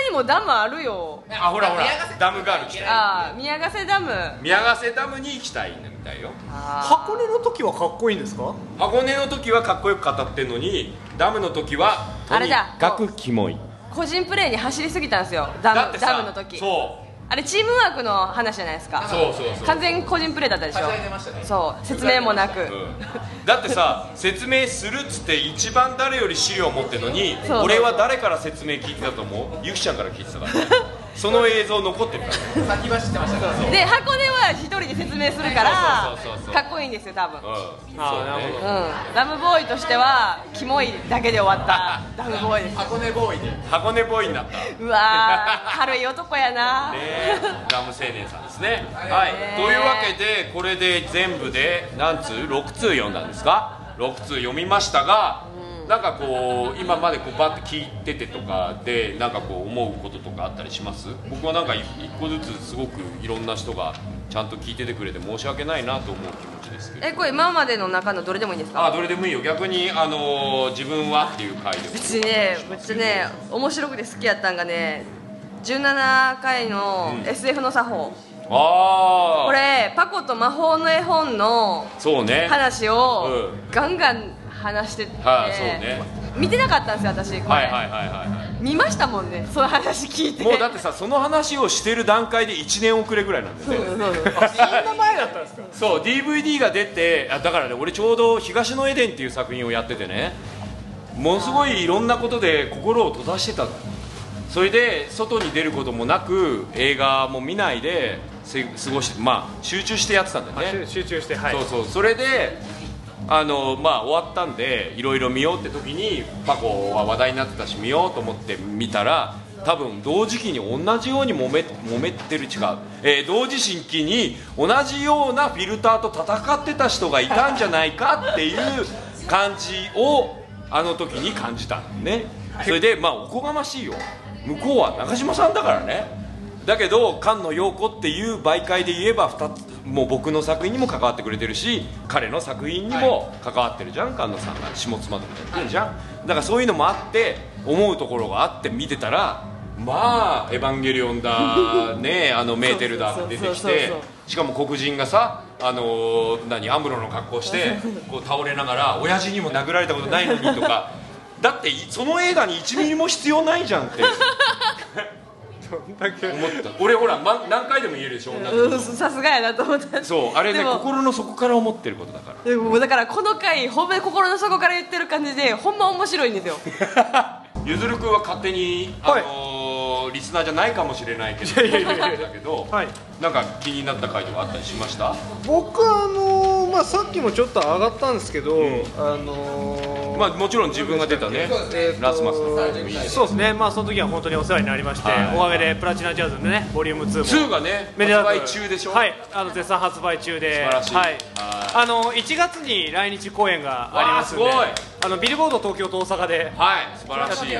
[SPEAKER 3] にもダムあるよ。
[SPEAKER 1] あほらほらダムガール来た。
[SPEAKER 3] ああ宮ヶ瀬ダム。
[SPEAKER 1] 宮ヶ瀬ダムに行きたいみたいよ。
[SPEAKER 3] あ
[SPEAKER 4] 箱根の時はかっこいいんですか？
[SPEAKER 1] 箱根の時はかっこよく語ってんのにダムの時はとに
[SPEAKER 3] あれだ。
[SPEAKER 1] かくキモい。
[SPEAKER 3] ー個人プレーに走りすぎたんですよ。ダム
[SPEAKER 1] だってさ
[SPEAKER 3] ダムの時。
[SPEAKER 1] そう
[SPEAKER 3] あれチームワークの話じゃないですか。
[SPEAKER 1] そうそうそう。
[SPEAKER 3] 完全個人プレーだったでしょ。
[SPEAKER 5] ね。
[SPEAKER 3] そう。説明もなく、
[SPEAKER 1] うん。だってさ説明するっつって一番誰より資料持ってるのに
[SPEAKER 3] そう。
[SPEAKER 1] 俺は誰から説明聞いてたと思う？ゆきちゃんから聞いてたから。ね その映像残ってるから。
[SPEAKER 5] 先走ってましたから。
[SPEAKER 3] で箱根は一人で説明するからかっこいいんですよ多分。うん。
[SPEAKER 1] うん
[SPEAKER 4] あーなるほど。
[SPEAKER 3] ダムボーイとしてはキモいだけで終わった ダムボーイです。
[SPEAKER 5] 箱根ボーイで。
[SPEAKER 1] 箱根ボーイになった。ね
[SPEAKER 3] うわー軽い男やな。
[SPEAKER 1] ダム青年さんですね。はい。というわけでこれで全部で何通6通読んだんですか？6通読みましたがなんかこう今までこうバッて聞いててとかでなんかこう思うこととかあったりします？僕はなんか一一個ずつすごくいろんな人がちゃんと聞いててくれて申し訳ないなと思う気持ちですけど。
[SPEAKER 3] えこれ今までの中のどれでもいいんですか？
[SPEAKER 1] あどれでもいいよ。逆にあのー自分はっていう回でも。
[SPEAKER 3] 別にねめっちゃね面白くて好きやったんがね17回の SF の作法、
[SPEAKER 1] ああ
[SPEAKER 3] これパコと魔法の絵本の
[SPEAKER 1] そうね。
[SPEAKER 3] 話を
[SPEAKER 1] う
[SPEAKER 3] ガンガン話してて、
[SPEAKER 1] はいそうね。
[SPEAKER 3] 見てなかったんですよ私これ、
[SPEAKER 1] はいはいはいはいはい。
[SPEAKER 3] 見ましたもんねその話聞いて。
[SPEAKER 1] もうだってさその話をしてる段階で1年遅れぐらいなんだよね。
[SPEAKER 3] そうそうそう
[SPEAKER 4] そ んな前だったんですか？
[SPEAKER 1] そう DVD が出てあだからね俺ちょうど「東のエデン」っていう作品をやっててねものすごいいろんなことで心を閉ざしてた。のそれで外に出ることもなく映画も見ないでせ過ごしてまあ集中してやってたんだよね。
[SPEAKER 4] 集集中してはい。
[SPEAKER 1] そうそう。それであのまあ終わったんでいろいろ見ようって時にパコは話題になってたし見ようと思って見たら多分同時期に同じように揉め揉めてる違う、えー同時進期に同じようなフィルターと戦ってた人がいたんじゃないかっていう感じをあの時に感じたのね。それでまあおこがましいよ。向こうは中島さんだからねだけど菅野陽子っていう媒介で言えば2つもう僕の作品にも関わってくれてるし彼の作品にも関わってるじゃん菅野さんが。下妻とかやってるじゃん。だからそういうのもあって思うところがあって見てたらまあ「エヴァンゲリオン」だね あのメーテルだって出てきてしかも黒人がさあのー何アムロの格好してこう倒れながら親父にも殴られたことないのにとか。だっていその映画に1ミリも必要ないじゃんって 俺ほら、ま、何回でも言えるでしょ女の子
[SPEAKER 3] うんさすがやなと思った。
[SPEAKER 1] そうあれね心の底から思ってることだから。
[SPEAKER 3] でもだからこの回ほんまに心の底から言ってる感じでほんま面白いんですよ。
[SPEAKER 1] ゆずるくんは勝手に、あ
[SPEAKER 4] はい。
[SPEAKER 1] のーリスナーじゃないかもしれないけどなんか気になった回とかあったりしました
[SPEAKER 4] 僕あのまあさっきもちょっと上がったんですけど、あの
[SPEAKER 1] まあもちろん自分が出たねラスマスの
[SPEAKER 4] そうですね。まあその時は本当にお世話になりまして、
[SPEAKER 1] はい。
[SPEAKER 4] おかげでプラチナジャズのねボリューム2も。
[SPEAKER 1] 2がね発売中でしょ？
[SPEAKER 4] はい。あの絶賛発売中で。
[SPEAKER 1] 素晴らしい。
[SPEAKER 4] はい。
[SPEAKER 1] はい。
[SPEAKER 4] あの1月に来日公演がありますんで。
[SPEAKER 1] あ
[SPEAKER 4] のビルボード東京と大阪で。
[SPEAKER 1] はい。素晴らしい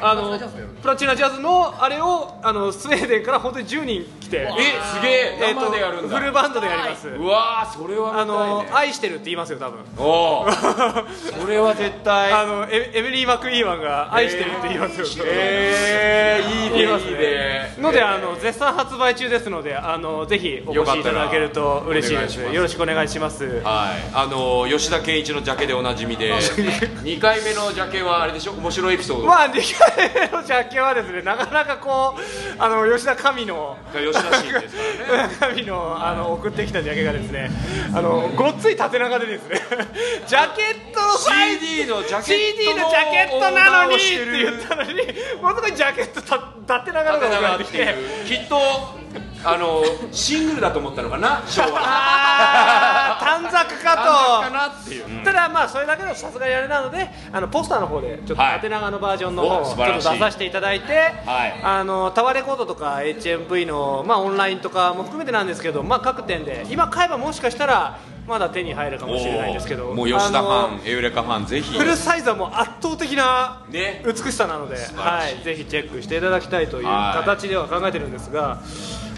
[SPEAKER 4] あのプラチナジャズのあれをあのスウェーデンから本当に10人来て
[SPEAKER 1] えすげえ。
[SPEAKER 4] えーと
[SPEAKER 1] 生でやるんだ。
[SPEAKER 4] フルバンドでやります。
[SPEAKER 1] うわーそれは
[SPEAKER 4] あの
[SPEAKER 1] ね
[SPEAKER 4] 愛してるって言いますよ多分。
[SPEAKER 1] おお それは絶対。
[SPEAKER 4] あのエエミリー・マクイーワンが愛してるって言いますよ、
[SPEAKER 1] えー、いいね。
[SPEAKER 4] 言い
[SPEAKER 1] いいね。
[SPEAKER 4] ねのであの絶賛発売中ですのであのぜひお越しいただけると嬉しいです。
[SPEAKER 1] よ
[SPEAKER 4] ろしくお願いします。
[SPEAKER 1] はい、あの吉田健一のジャケでおなじみで 2回目のジャケはあれでしょ？面白いエピソード、
[SPEAKER 4] まあ2 のジャケはですねなかなかこうあの吉田神の
[SPEAKER 1] 吉田シーンですからね。
[SPEAKER 4] 神のあの送ってきたジャケがですねあのごっつい縦長でですね ジャケットの
[SPEAKER 1] CD のジャケット
[SPEAKER 4] CD のジャケットなのにって言ったのにものすごいジャケットた縦長のが送られてきて
[SPEAKER 1] きっとあのシングルだと思ったのかな昭和。
[SPEAKER 4] あー 短冊かと。
[SPEAKER 1] かなっていう、
[SPEAKER 4] ただまあそれだけでさすがにあれなのであのポスターの方でちょっと
[SPEAKER 1] はい。
[SPEAKER 4] 縦長のバージョンの方
[SPEAKER 1] お
[SPEAKER 4] をちょっと
[SPEAKER 1] 素晴らしい。
[SPEAKER 4] 出させていただいて、
[SPEAKER 1] はい。
[SPEAKER 4] あのタワーレコードとか HMV の、まあ、オンラインとかも含めてなんですけど、まあ、各店で今買えばもしかしたらまだ手に入るかもしれないんですけど
[SPEAKER 1] もう吉田ファンエウレカファンぜひ。
[SPEAKER 4] フルサイズはもう圧倒的な
[SPEAKER 1] ね
[SPEAKER 4] 美しさなので、
[SPEAKER 1] 晴らしい。
[SPEAKER 4] はい、ぜひチェックしていただきたいという
[SPEAKER 1] はい
[SPEAKER 4] 形では考えてるんですが、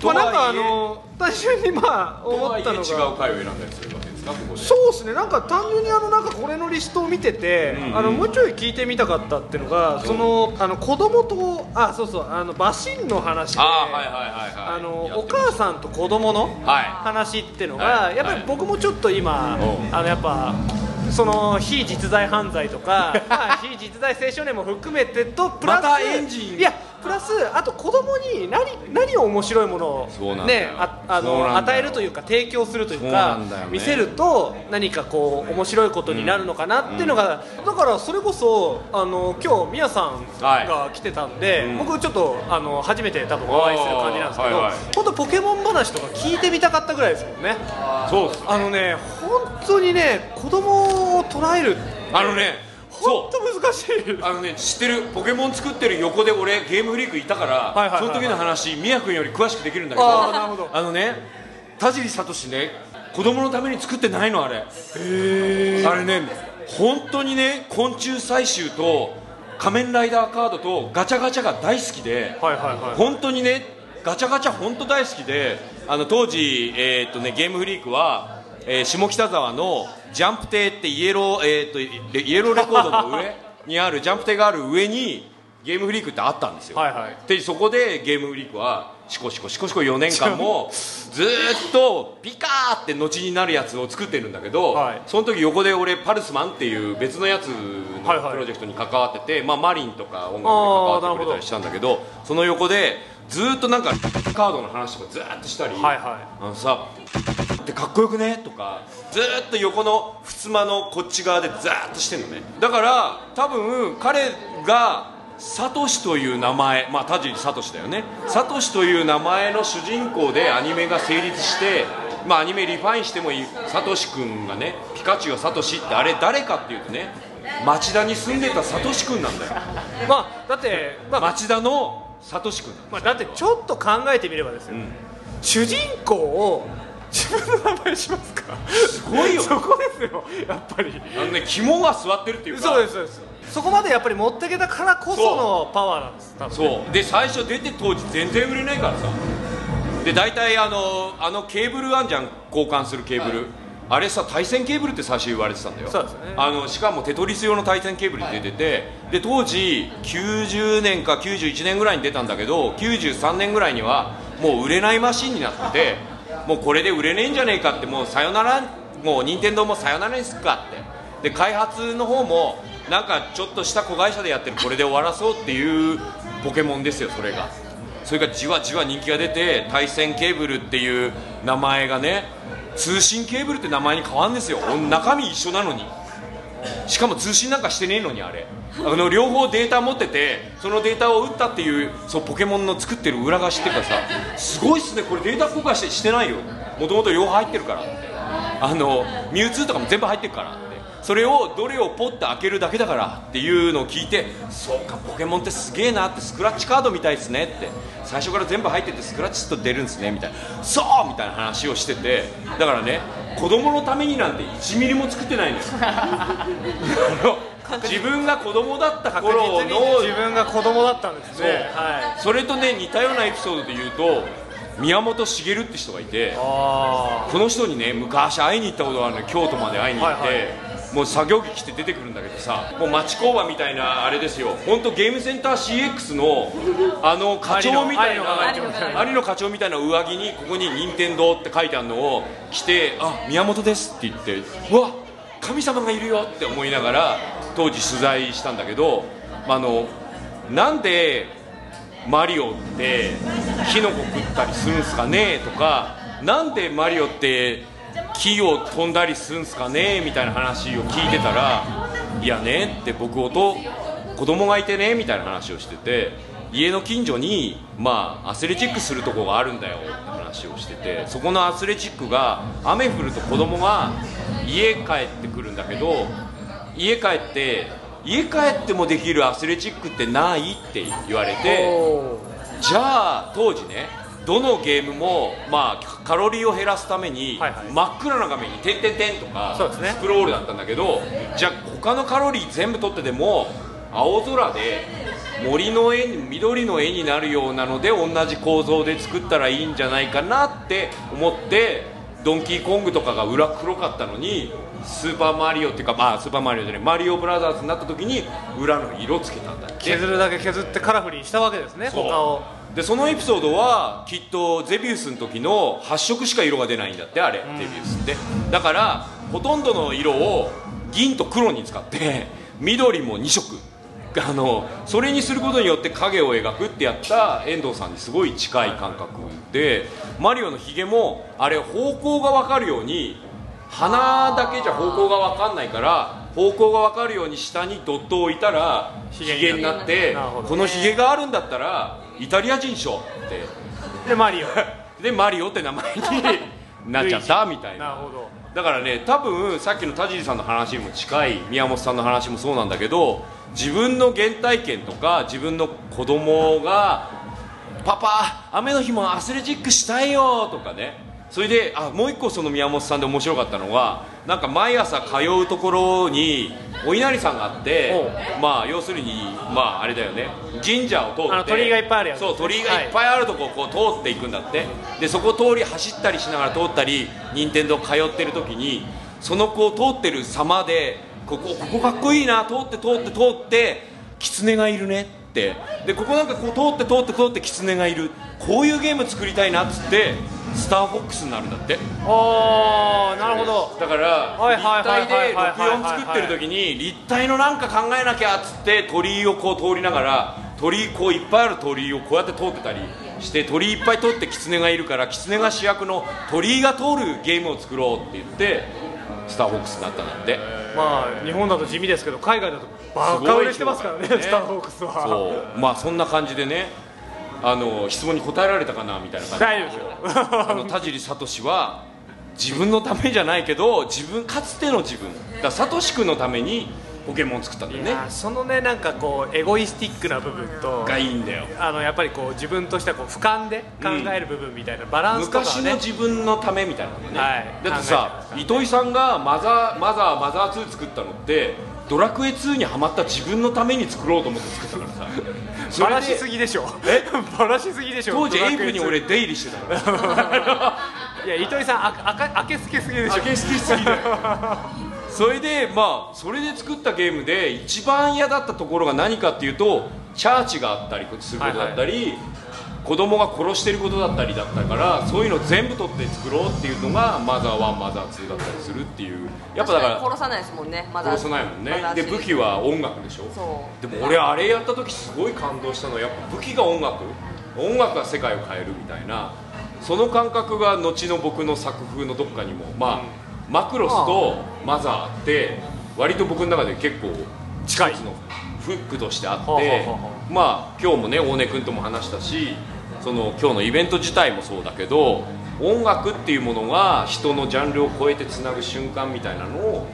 [SPEAKER 4] まあ、なんかあの単純にまあ思ったのが。
[SPEAKER 1] 違う回を選んだりするわけですかここで。
[SPEAKER 4] そうですね。なんか単純にあのなんかこれのリストを見てて、あのもうちょい聞いてみたかったっていうのがそのあの子供とあそうそうあのバシンの話で
[SPEAKER 1] あーはいはいはいはい。
[SPEAKER 4] あのお母さんと子供の
[SPEAKER 1] はい。
[SPEAKER 4] 話っていうのが、
[SPEAKER 1] はい。
[SPEAKER 4] やっぱり僕もちょっと今、
[SPEAKER 1] お
[SPEAKER 4] あのやっぱその非実在犯罪とか、まあ、非実在青少年も含めてとプラス、
[SPEAKER 1] またエンジン
[SPEAKER 4] いやプラスあと子供に何何を面白いものをねああの与えるというか提供するというか見せると何かこう面白いことになるのかなっていうのが、だからそれこそあの今日みやさんが来てたんで、
[SPEAKER 1] うん。
[SPEAKER 4] 僕ちょっとあの初めて多分お会いする感じなんですけど、本当ポケモン話とか聞いてみたかったぐらいですもんね。
[SPEAKER 1] そう
[SPEAKER 4] あのね本当にね子供を捉える
[SPEAKER 1] あのね
[SPEAKER 4] 本
[SPEAKER 1] そう。
[SPEAKER 4] 当難しい。
[SPEAKER 1] あのね知ってる？ポケモン作ってる横で俺ゲームフリークいたから、
[SPEAKER 4] はいはいはいはい。
[SPEAKER 1] その時の話みやくんより詳しくできるんだけど。
[SPEAKER 4] あ
[SPEAKER 1] のね田尻聡ね子供のために作ってないのあれ。あれね本当にね昆虫採集と仮面ライダーカードとガチャガチャが大好きで、
[SPEAKER 4] はいはいはい。
[SPEAKER 1] 本当にねガチャガチャ本当大好きであの当時、えーっとね、ゲームフリークは、えー下北沢のジャンプ亭ってイエロー、えーっとイイエローレコードの上 にあるジャンプ亭がある上にゲームフリークってあったんですよ、
[SPEAKER 4] はいはい。
[SPEAKER 1] でそこでゲームフリークはシコシコシコシコ4年間も ずーっとピカーって後になるやつを作ってるんだけど、
[SPEAKER 4] はい。
[SPEAKER 1] その時横で俺パルスマンっていう別のやつの
[SPEAKER 4] はいはい。
[SPEAKER 1] プロジェクトに関わってて、まあ、マリンとか音楽で関わってくれたりしたんだけど。その横でずーっとなんかカードの話とかずーっとしたり、
[SPEAKER 4] はいはい。
[SPEAKER 1] あのさってかっこよくね？とかずーっと横の襖のこっち側でずーっとしてんのね。だから多分彼がサトシという名前まあ田尻サトシだよね。サトシという名前の主人公でアニメが成立してまあアニメリファインしてもいいサトシ君がねピカチュウがサトシってあれ誰かっていうとね町田に住んでたサトシ君なんだよ。
[SPEAKER 4] まあだって、まあ
[SPEAKER 1] 町田のサトシ君
[SPEAKER 4] まあ、だってちょっと考えてみればですよ、
[SPEAKER 1] ん。
[SPEAKER 4] 主人公を自分の名前にしますか？
[SPEAKER 1] すごいよ。
[SPEAKER 4] そこですよやっぱり。
[SPEAKER 1] あのね肝が座ってるっていうか。
[SPEAKER 4] そうですそうです。そこまでやっぱり持っていけたからこそのパワーなんです多分
[SPEAKER 1] そう。で最初出て当時全然売れないからさ。で大体あのあのケーブルあんじゃん？交換するケーブル、あれさ対戦ケーブルって最初言われてたんだよ。
[SPEAKER 4] ね。
[SPEAKER 1] あのしかもテトリス用の対戦ケーブルで出ててで当時90年か91年ぐらいに出たんだけど93年ぐらいにはもう売れないマシンになっててもうこれで売れねえんじゃねえかってもうさよならもう任天堂もさよならにすっかって。で開発の方もなんかちょっとした子会社でやってるこれで終わらそうっていうポケモンですよそれが。それがじわじわ人気が出て対戦ケーブルっていう名前がね通信ケーブルって名前に変わるんですよ。中身一緒なのに。しかも通信なんかしてねえのにあれ。あの両方データ持っててそのデータを打ったっていうそうポケモンの作ってる裏返しっていうかさすごいっすね。これデータ公開してしてないよ。もともと両方入ってるから。あのミュウツーとかも全部入ってるから。それをどれをポッて開けるだけだからっていうのを聞いてそうかポケモンってすげえなってスクラッチカードみたいですねって最初から全部入っててスクラッチと出るんですねみたいなそうみたいな話をしててだからね子供のためになんて1ミリも作ってないのよ。自分が子供だった
[SPEAKER 4] 確
[SPEAKER 1] 頃
[SPEAKER 4] 実に
[SPEAKER 1] の
[SPEAKER 4] 自分が子供だったんですね。
[SPEAKER 1] そう
[SPEAKER 4] はい。
[SPEAKER 1] それとね似たようなエピソードで言うと宮本茂って人がいて
[SPEAKER 4] あ
[SPEAKER 1] この人にね昔会いに行ったことがあるのよ。京都まで会いに行って、
[SPEAKER 4] はいはい
[SPEAKER 1] もう作業着着て出てくるんだけどさもう町工場みたいなあれですよ。本当ゲームセンター CX のあの課長みたいな
[SPEAKER 3] 有野が
[SPEAKER 1] 有野課長みたいな上着にここに「任天堂って書いてあるのを着て「あ宮本です」って言って「うわ神様がいるよ」って思いながら当時取材したんだけどあのなんでマリオってキノコ食ったりするんすかねとかなんでマリオって木を飛んだりするんすかねみたいな話を聞いてたらいやねって僕と子供がいてねみたいな話をしてて家の近所にまあアスレチックするとこがあるんだよって話をしててそこのアスレチックが雨降ると子供が家帰ってくるんだけど家帰って家帰ってもできるアスレチックってないって言われ
[SPEAKER 4] あ
[SPEAKER 1] て
[SPEAKER 4] お
[SPEAKER 1] じゃあ当時ねどのゲームも、まあ、カロリーを減らすために、
[SPEAKER 4] はいはい。
[SPEAKER 1] 真っ暗な画面に「てんてんてん」とか
[SPEAKER 4] そうですね。
[SPEAKER 1] スクロールだったんだけどじゃあ他のカロリー全部取ってでも青空で森の絵に緑の絵になるようなので同じ構造で作ったらいいんじゃないかなって思ってドンキーコングとかが裏黒かったのにスーパーマリオっていうかまあスーパーマリオじゃないマリオブラザーズになった時に裏の色つけたんだ
[SPEAKER 4] 削るだけ削ってカラフルにしたわけですね他を
[SPEAKER 1] でそのエピソードはきっとゼビウスの時の8色しか色が出ないんだってあれ、ゼビウスって。だからほとんどの色を銀と黒に使って緑も2色。あのそれにすることによって影を描くってやった遠藤さんにすごい近い感覚でマリオのひげもあれ方向が分かるように鼻だけじゃ方向が分かんないから方向が分かるように下にドットを置いたらひげになってこのひげがあるんだったらイタリア人でしょって
[SPEAKER 4] でマリオ。
[SPEAKER 1] でマリオって名前に なっちゃったみたいな。
[SPEAKER 4] なるほど。
[SPEAKER 1] だからね多分さっきの田尻さんの話にも近い宮本さんの話もそうなんだけど自分の原体験とか自分の子供が「パパ雨の日もアスレチックしたいよ」とかねそれであもう一個その宮本さんで面白かったのがなんか毎朝通うところにお稲荷さんがあってまあ要するにまああれだよね。神社を通って
[SPEAKER 4] 鳥居がいっぱいあるやつ。
[SPEAKER 1] そう鳥居がい。っぱいあるとこをこう通っていくんだって。でそこ通り走ったりしながら通ったり任天堂通ってる時にその子を通ってる様でここここかっこいいな通って通って通って狐がいるねってでここなんかこう通って通って通って狐がいる。こういうゲーム作りたいなっつってスターフォックスになるんだって。
[SPEAKER 4] ああなるほど。
[SPEAKER 1] だから
[SPEAKER 4] はいはいはい
[SPEAKER 1] 立体で
[SPEAKER 4] はいはいはい
[SPEAKER 1] 64作ってる時に立体のなんか考えなきゃっつって鳥居をこう通りながら鳥居こういっぱいある鳥居をこうやって通ってたりして鳥居いっぱい通って狐がいるから狐が主役の鳥居が通るゲームを作ろうって言ってスターフォックスになったんだって。
[SPEAKER 4] まあ日本だと地味ですけど海外だとバカ売れしてますからね
[SPEAKER 1] すごい
[SPEAKER 4] スター・フォークスは。
[SPEAKER 1] そう。まあそんな感じでねあの質問に答えられたかなみたいな感じ。
[SPEAKER 4] 大丈夫ですよ。
[SPEAKER 1] あの田尻聡は自分のためじゃないけど自分かつての自分。だからサトシ君のためにポケモンを作ったんだよね。
[SPEAKER 4] そのねなんかこうエゴイスティックな部分と
[SPEAKER 1] がいいんだよ。
[SPEAKER 4] あのやっぱりこう自分としてはこう俯瞰で考える部分みたいなバランスとか
[SPEAKER 1] 昔
[SPEAKER 4] はね、
[SPEAKER 1] の自分のためみたいなのね、
[SPEAKER 4] はい。
[SPEAKER 1] だってさ糸井さんがマザーマザーマザー2作ったのってドラクエ2にハマった自分のために作ろうと思って作ったからさ。そ
[SPEAKER 4] バラしすぎでしょ。
[SPEAKER 1] え？
[SPEAKER 4] バラしすぎでしょ
[SPEAKER 1] 当時エイ
[SPEAKER 4] ドラクエ2
[SPEAKER 1] ブに俺出入りしてたから
[SPEAKER 4] いや糸井さんああか明けすけすぎでしょ。
[SPEAKER 1] 明けすきすぎだよ それでまあそれで作ったゲームで一番嫌だったところが何かっていうとチャーチがあったりすることだったり、子供が殺してることだったりだったからそういうの全部取って作ろうっていうのがマザー1マザー2だったりするっていう。やっぱだから
[SPEAKER 3] 殺さないですもんね。まだ。
[SPEAKER 1] 殺さないもんね。で武器は音楽でしょ。でも俺あれやった時すごい感動したのはやっぱ武器が音楽。音楽が世界を変えるみたいなその感覚が後の僕の作風のどっかにもまあ、マクロスとマザーって割と僕の中で結構
[SPEAKER 4] 近い。
[SPEAKER 1] のフックとしてあってまあ今日もね大根君とも話したしその今日のイベント自体もそうだけど音楽っていうものが人のジャンルを超えてつなぐ瞬間みたいなのを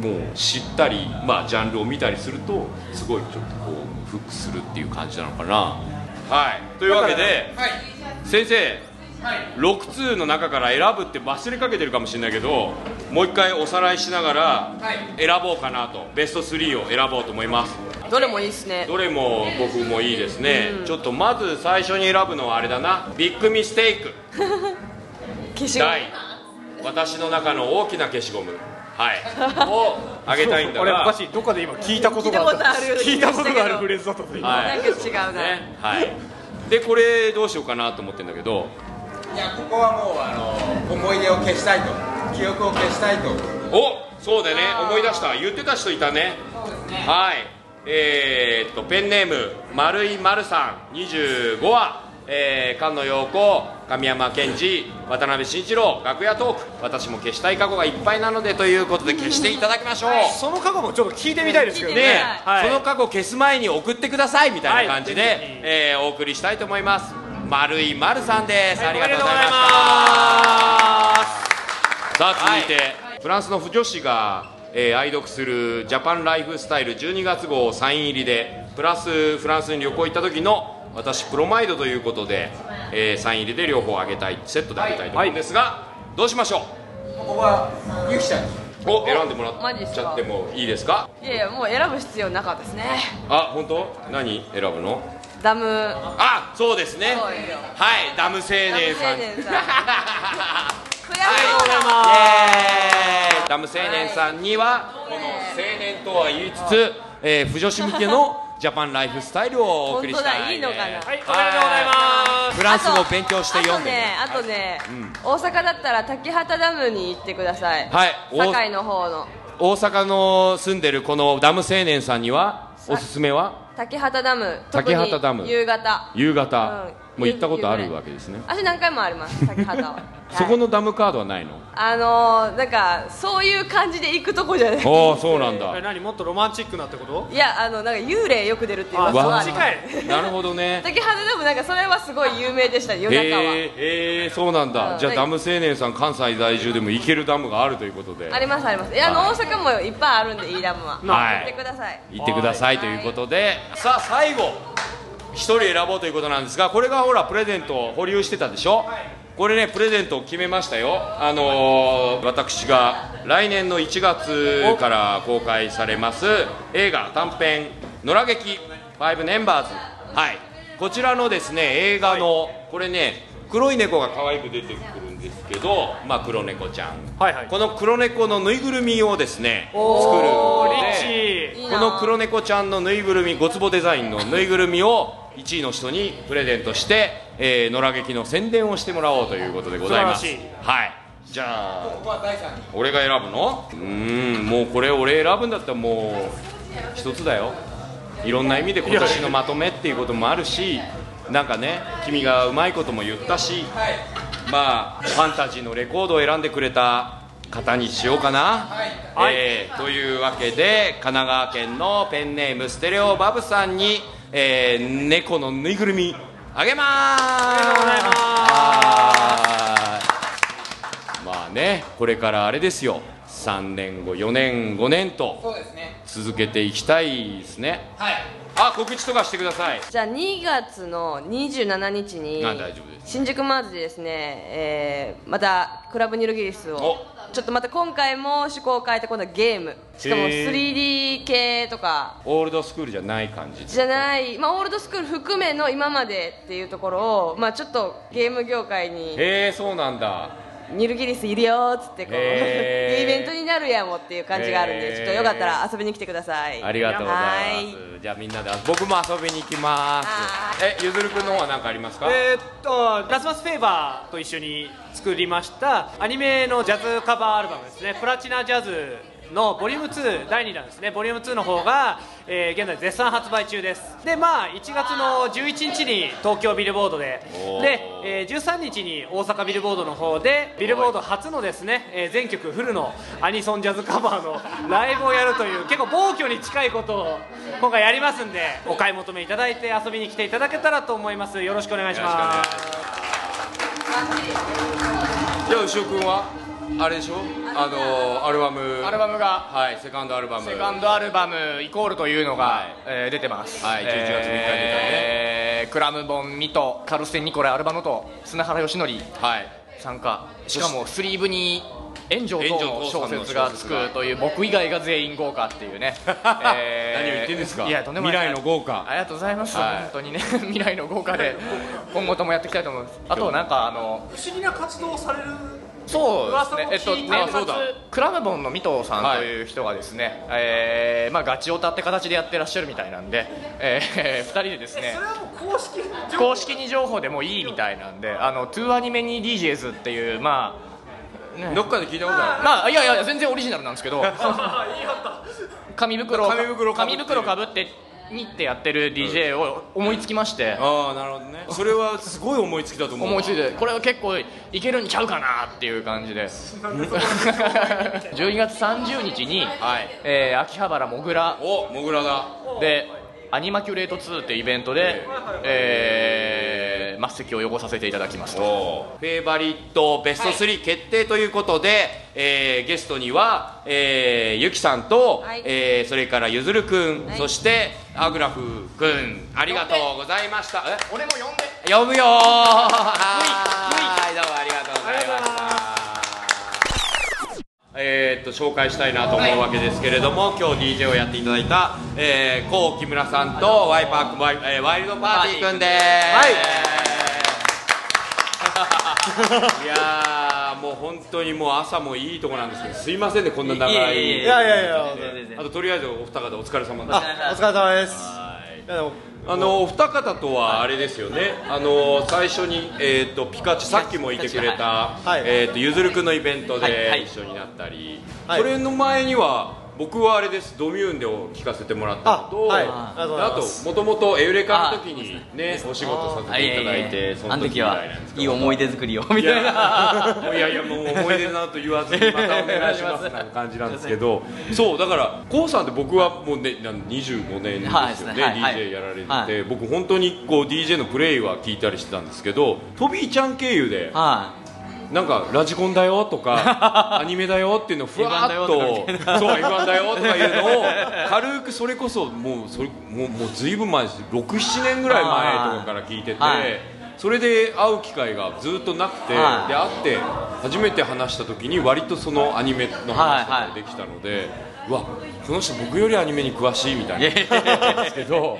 [SPEAKER 1] もう知ったり、まあ、ジャンルを見たりするとすごいちょっとこうフックするっていう感じなのかな。はい。というわけで、先生、6通の中から選ぶって忘れかけてるかもしれないけどもう一回おさらいしながら選ぼうかなと。ベスト3を選ぼうと思います。
[SPEAKER 3] どれもいいですね。
[SPEAKER 1] どれも僕もいいですね、ちょっとまず最初に選ぶのはあれだな。ビッグミステイク。
[SPEAKER 3] 消しゴム。
[SPEAKER 1] 第私の中の大きな消しゴム。はい。をあげたいんだが。
[SPEAKER 4] 俺おかしい。どこで今聞いたことがあった。聞
[SPEAKER 3] 聞いた
[SPEAKER 4] こと
[SPEAKER 3] が
[SPEAKER 4] ある。フレーズだったぞ今、
[SPEAKER 1] はい。
[SPEAKER 3] なんか違うな、
[SPEAKER 1] ね。はい。でこれどうしようかなと思ってんだけど
[SPEAKER 5] いやここはもうあの思い出を消したいと。記憶を消したいと。
[SPEAKER 1] おそうでね。思い出した。言ってた人いたね。はい。えー、っとペンネーム丸井丸さん。25話、えー、菅野陽子神山健二渡辺慎一郎楽屋トーク。私も消したい過去がいっぱいなのでということで消していただきましょう、
[SPEAKER 4] その過去もちょっと聞いてみたいですけどね。はい。
[SPEAKER 1] その過去消す前に送ってくださいみたいな感じで、
[SPEAKER 4] はい。
[SPEAKER 1] えーお送りしたいと思います丸井丸さんです、
[SPEAKER 4] はい
[SPEAKER 1] ありがとうございましたさあ続いて、フランスの腐女子が、えー愛読するジャパンライフスタイル12月号サイン入りでプラスフランスに旅行行った時の私プロマイドということで、えーサイン入りで両方あげたいセットであげたいと思うんですが、どうしましょ
[SPEAKER 5] ここはゆきちゃんに。
[SPEAKER 1] うお選んでもらっちゃってもいいですか？
[SPEAKER 3] いやいやもう選ぶ必要なかったですね。
[SPEAKER 1] あ本当？何選ぶの？
[SPEAKER 3] ダム。
[SPEAKER 1] あそうですね。はいダム青年さん。
[SPEAKER 3] ダム青年さん。悔し
[SPEAKER 1] はいダム青年さんにはこの青年とは言いつつ、えー、不女子向けの ジャパンライフスタイルをお送りしたい、
[SPEAKER 3] 本当だいいのかな。
[SPEAKER 4] はい。おめでとうございます。
[SPEAKER 1] フランス語勉強して
[SPEAKER 3] あと
[SPEAKER 1] 読んで
[SPEAKER 3] ねあとね、大阪だったら滝畑ダムに行ってください。
[SPEAKER 1] はい。お
[SPEAKER 3] 堺の方の。
[SPEAKER 1] 大阪の住んでるこのダム青年さんにはおすすめは？
[SPEAKER 3] 滝畑ダム。
[SPEAKER 1] 滝畑ダム。
[SPEAKER 3] 特に夕方。
[SPEAKER 1] 夕方、
[SPEAKER 3] うん
[SPEAKER 1] もう行ったことあるわけですね。
[SPEAKER 3] 私何回もあります滝畑 は
[SPEAKER 1] そこのダムカードはないの？
[SPEAKER 3] あのー、なんかそういう感じで行くとこじゃない。
[SPEAKER 1] ああそうなんだ。
[SPEAKER 4] え何？もっとロマンチックなってこと？
[SPEAKER 3] いやあのなんか幽霊よく出るっていう噂
[SPEAKER 4] あ
[SPEAKER 3] はあ。りま
[SPEAKER 4] い
[SPEAKER 1] なるほどね。
[SPEAKER 3] 滝畑ダムなんかそれはすごい有名でした夜中は、
[SPEAKER 1] へえへえそうなんだ、
[SPEAKER 3] うん。
[SPEAKER 1] じゃあダム青年さん関西在住でも行けるダムがあるということで。
[SPEAKER 3] ありますあります。いやあの
[SPEAKER 1] はい。
[SPEAKER 3] 大阪もいっぱいあるんでいいダムは、
[SPEAKER 1] はい。
[SPEAKER 3] 行ってください。
[SPEAKER 1] 行ってくださいということで、さあ最後一人選ぼうということなんですがこれがほらプレゼントを保留してたでしょ、これねプレゼントを決めましたよ。あのー私が来年の1月から公開されます映画短編「野良劇5ネンバーズ」はい。こちらのですね映画の、これね黒い猫が可愛く出てくるんですけど、まあ、黒猫ちゃん、
[SPEAKER 4] はいはい。
[SPEAKER 1] この黒猫のぬいぐるみをですね作るのでこの黒猫ちゃんのぬいぐるみごつぼデザインのぬいぐるみを1位の人にプレゼントして、えー、野良劇の宣伝をしてもらおうということでございます。はい。じゃあ俺が選ぶの？うーんもうこれ俺選ぶんだったらもう一つだよ。いろんな意味で今年のまとめっていうこともあるしなんかね君がうまいことも言ったし、まあファンタジーのレコードを選んでくれた方にしようかな、
[SPEAKER 4] はい。
[SPEAKER 1] えーというわけで神奈川県のペンネームステレオバブさんに、えー猫のぬいぐるみあげまーす。
[SPEAKER 4] ありがとうございま
[SPEAKER 1] ああねこれからあれですよ。3年後4年5年と続けていきたいですね。
[SPEAKER 2] はい。
[SPEAKER 1] あ告知とかしてください。
[SPEAKER 3] じゃあ2月の27日に
[SPEAKER 1] あ大丈夫です。
[SPEAKER 3] 新宿マーズでですね、えーまたクラブニルギリスを
[SPEAKER 1] お
[SPEAKER 3] ちょっとまた今回も趣向を変えて今度はゲーム。しかも
[SPEAKER 4] へー。
[SPEAKER 3] 3D 系とか。
[SPEAKER 1] オールドスクールじゃない感じ
[SPEAKER 3] じゃない、まあ、オールドスクール含めの今までっていうところを、まあ、ちょっとゲーム業界に
[SPEAKER 1] へえそうなんだ
[SPEAKER 3] ニルギリスいるよっつってこう
[SPEAKER 1] へー。
[SPEAKER 3] イベントになるやもっていう感じがあるん
[SPEAKER 1] へー。
[SPEAKER 3] でちょっとよかったら遊びに来てください。
[SPEAKER 1] ありがとうござい
[SPEAKER 3] は
[SPEAKER 1] ます。じゃあみんなで僕も遊びに行きます。
[SPEAKER 3] は
[SPEAKER 1] えゆずるくんの方は何かありますか？
[SPEAKER 4] えーっとラスマス・フェーバーと一緒に作りましたアニメのジャズカバーアルバムですね。プラチナジャズのボリューム2第2弾ですね。ボリューム2の方が、えー現在絶賛発売中です。でまあ1月の11日に東京ビルボードで。で、えー13日に大阪ビルボードの方でビルボード初のですね、えー全曲フルのアニソンジャズカバーのライブをやるという結構暴挙に近いことを今回やりますんでお買い求めいただいて遊びに来ていただけたらと思います。よろしくお願いします。
[SPEAKER 1] じゃあ牛尾くんは？あれでしょ？あのアルバム。
[SPEAKER 2] アルバムが。
[SPEAKER 1] はいセカンドアルバム。
[SPEAKER 2] セカンドアルバムイコールというのが、
[SPEAKER 1] はい。
[SPEAKER 2] えー出てます、
[SPEAKER 1] はい11月3日に出たね。
[SPEAKER 2] えークラムボン・ミトカルステン・ニコライ・アルバノと砂原義則。
[SPEAKER 1] はい。
[SPEAKER 2] 参加。しかもスリーブに炎上等の小説がつ
[SPEAKER 1] 炎上等さんの小説が。
[SPEAKER 2] くという僕以外が全員豪華っていうね、
[SPEAKER 1] 何を言ってんですか？
[SPEAKER 2] いやとんでもない。
[SPEAKER 1] 未来の豪華。
[SPEAKER 2] ありがとうございます、
[SPEAKER 1] はい。
[SPEAKER 2] 本当にね。未来の豪華で今後ともやっていきたいと思います。あとなんかあの
[SPEAKER 4] 不思議な活動をされる
[SPEAKER 2] そうですね、えっと、
[SPEAKER 4] 噂も聞いた
[SPEAKER 2] 年末
[SPEAKER 1] あそうだ。
[SPEAKER 2] クラムボンのミトさんという人がですね、えーまあ、ガチオタって形でやってらっしゃるみたいなんで、え2 人でですね
[SPEAKER 4] それはもう公式
[SPEAKER 2] 公式に情報でもいいみたいなんであのトゥーアニメに DJs っていうまあ、ね。
[SPEAKER 1] どっかで聞いたことある。
[SPEAKER 2] まあいやいや全然オリジナルなんですけど。紙袋
[SPEAKER 1] 紙袋かぶって
[SPEAKER 2] にってやってる DJ を思いつきまして、
[SPEAKER 1] ああなるほどね。それはすごい思いつきだと思うわ
[SPEAKER 2] 思いついてこれは結構いけるんちゃうかなっていう感じで。12月30日に、
[SPEAKER 1] はい。
[SPEAKER 2] えー秋葉原もぐら。
[SPEAKER 1] おモグラだ。
[SPEAKER 2] でアニマキュレート2っていうイベントで、えー、末席を汚させていただきますと
[SPEAKER 1] おフェイバリットベスト3決定ということで、えーゲストには、えーゆきさんと、
[SPEAKER 3] はい。
[SPEAKER 1] えーそれからゆずるくん、
[SPEAKER 3] はい。
[SPEAKER 1] そしてアグラフくん。ありがとうございました。え？
[SPEAKER 2] 俺も呼んで。
[SPEAKER 1] 読むよー。はいどうもありがとうえーっと紹介したいなと思うわけですけれども、今日 DJ をやっていただいた、えー、コウ木村さんとワイパークワイ,、えーワイルドパーティー。くんです、い、やーもう本当にもう朝もいいとこなんですけどすいませんねこんな長い。
[SPEAKER 6] い
[SPEAKER 4] やいやいや
[SPEAKER 1] あととりあえずお二方お疲れ様でした
[SPEAKER 4] お疲れ様です。
[SPEAKER 1] はい。
[SPEAKER 4] いやでも
[SPEAKER 1] あのお二方とはあれですよね、あの最初に、えー、とピカチュウさっきもいてくれた、
[SPEAKER 4] はい。
[SPEAKER 1] えー、とゆずるくんのイベントで一緒になったり、
[SPEAKER 4] はい。
[SPEAKER 1] それの前には僕はあれです。ドミューンでを聞かせてもらったのと。
[SPEAKER 4] あはい。
[SPEAKER 1] あ
[SPEAKER 4] と
[SPEAKER 1] もともとエウレカの時にねお仕事させていただいてそ
[SPEAKER 6] あの時は
[SPEAKER 1] 以来なんですけど。
[SPEAKER 6] いい思い出作りをみ
[SPEAKER 1] い
[SPEAKER 6] たいな。
[SPEAKER 1] やいやいやもう思い出なと言わずにまたお願いしますな感じなんですけど。そうだからこうさんって僕はもうねなん25年ですよね、
[SPEAKER 6] はいはいはい
[SPEAKER 1] DJ やられてて、
[SPEAKER 6] はい
[SPEAKER 1] 僕本当にこう DJ のプレイは聞いたりしてたんですけどトビーちゃん経由で
[SPEAKER 6] は
[SPEAKER 1] なんかラジコンだよとか アニメだよっていうのをふわーっと
[SPEAKER 6] F1 だよとか
[SPEAKER 1] そう F1 だよとかいうのを軽くそれこそもうそれもうもうずいぶん前です。67年ぐらい前とかから聞いてて、
[SPEAKER 6] はい。
[SPEAKER 1] それで会う機会がずっとなくて、
[SPEAKER 6] はい。
[SPEAKER 1] で会って初めて話した時に割とそのアニメの話とかができたので、うわこの人僕よりアニメに詳しいみたいな。ですけど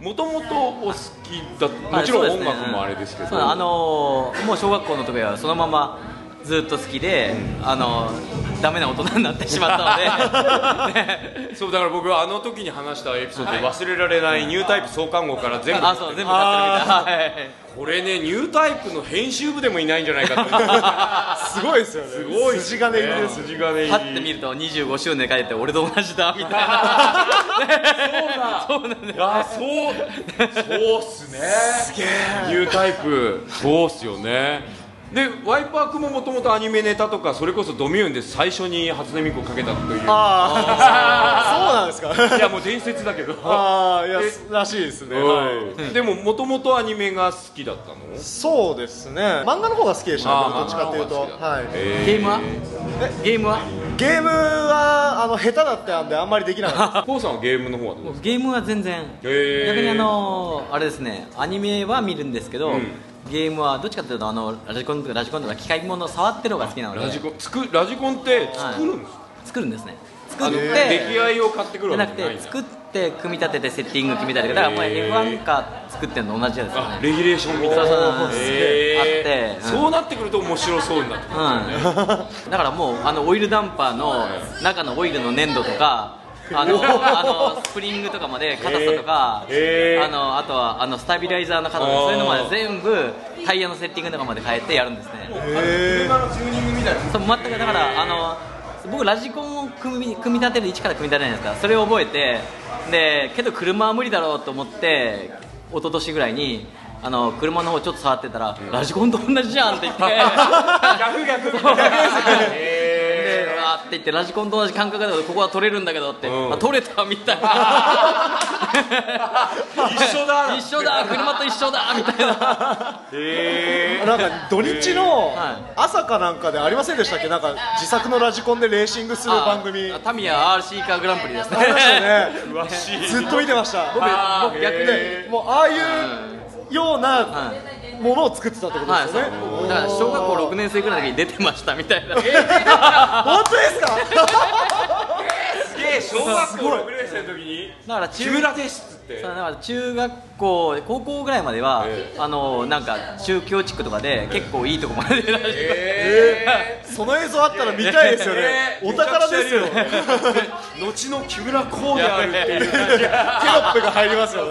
[SPEAKER 1] もともとお好きだもちろん音楽もあれですけど、
[SPEAKER 6] そうあのーもう小学校の時はそのままずっと好きで、あのーダメな大人になってしまったので、ね。
[SPEAKER 1] そうだから僕はあの時に話したエピソードで忘れられないニュータイプ創刊号から全部
[SPEAKER 6] あそう全部買ってるみたいはい
[SPEAKER 1] これねニュータイプの編集部でもいないんじゃないかと。
[SPEAKER 4] すごいですよね。
[SPEAKER 1] すごい
[SPEAKER 4] 筋金入りです。
[SPEAKER 1] 筋金入り。
[SPEAKER 6] パッて見ると25周年書いて俺と同じだみたいな。そうなんだよ。
[SPEAKER 1] あそう。そうっすね。すげえ。ニュータイプ。そうっすよねでワイパー君ももともとアニメネタとかそれこそドミューンで最初に初音ミクをかけたという。
[SPEAKER 7] ああ そうなんですか。
[SPEAKER 1] いやもう伝説だけど。
[SPEAKER 7] ああいや
[SPEAKER 1] え
[SPEAKER 7] らしいですね、
[SPEAKER 1] うん。
[SPEAKER 7] はい。
[SPEAKER 1] でももともとアニメが好きだったの？
[SPEAKER 7] そうですね。漫画の方が好きでしたどっちかっていうと。はい。
[SPEAKER 6] ゲームは？ゲームは？
[SPEAKER 7] ゲームはあの下手だったんであんまりできなかった。
[SPEAKER 1] さんはゲームの方はどうですか？
[SPEAKER 6] ゲームは全然。逆にあのあれですね。アニメは見るんですけど、
[SPEAKER 1] うん
[SPEAKER 6] ゲームはどっちかというとあのラジコンとかラジコンとか機械物を触ってる方が好きなので。
[SPEAKER 1] ラジコン作ラジコンって作るんですか、
[SPEAKER 6] 作るんですね。作って
[SPEAKER 1] 出来合いを買ってくる
[SPEAKER 6] じゃなく
[SPEAKER 1] わけじゃないんだ
[SPEAKER 6] て作って組み立ててセッティング決めたりだからもう F1 か作ってるの同じですよね。
[SPEAKER 1] あレギュレーションみたいな。
[SPEAKER 6] そうそうそう
[SPEAKER 1] へー。
[SPEAKER 6] あって。うん
[SPEAKER 1] そうなってくると面白そうになってくる。
[SPEAKER 6] うん、だからもうあのオイルダンパーの中のオイルの粘度とかあの あのスプリングとかまで硬さとか、
[SPEAKER 1] へー。
[SPEAKER 6] あのあとはあのスタビライザーの硬さそういうのまで全部タイヤのセッティングとかまで変えてやるんですね。
[SPEAKER 5] 車のチューニングみたいな。
[SPEAKER 6] そう全くだからあの僕ラジコンを組み組み立てる一から組み立てないですかそれを覚えてでけど車は無理だろうと思って一昨年ぐらいにあの車の方ちょっと触ってたら、ラジコンと同じじゃんって言って。
[SPEAKER 1] 逆逆逆
[SPEAKER 6] でって言ってラジコンと同じ感覚だけどここは取れるんだけどって、
[SPEAKER 1] うん。
[SPEAKER 6] あ取れたみたいな。
[SPEAKER 1] 一緒だ。
[SPEAKER 6] 一緒だ。車と一緒だ。みたいな。
[SPEAKER 1] へ
[SPEAKER 7] なんか土日の
[SPEAKER 6] はい。
[SPEAKER 7] 朝かなんかでありませんでしたっけ？なんか自作のラジコンでレーシングする番組。
[SPEAKER 6] あタミヤ RC カーグランプリですね。
[SPEAKER 7] ありましたよね。
[SPEAKER 1] ー詳しい
[SPEAKER 7] ずっと見てました。
[SPEAKER 6] 僕僕逆に
[SPEAKER 7] でもうああいうようなものを作ってたってこと
[SPEAKER 6] はい
[SPEAKER 7] ですよね、
[SPEAKER 6] だから小学校6年生ぐらいの時に出てましたみたいな。
[SPEAKER 7] 本当ですか？
[SPEAKER 1] すげえ小学校6年生の時に？
[SPEAKER 6] だから
[SPEAKER 1] 木村ですって。
[SPEAKER 6] だから中学校高校ぐらいまでは、
[SPEAKER 1] え
[SPEAKER 6] あのなんか宗教地区とかで結構いいとこまで出られて。
[SPEAKER 1] え
[SPEAKER 7] その映像あったら見たいですよね。
[SPEAKER 1] えー
[SPEAKER 7] お宝ですよ
[SPEAKER 1] 後の木村こうであるっていう。感じが
[SPEAKER 7] テロップが入りますよ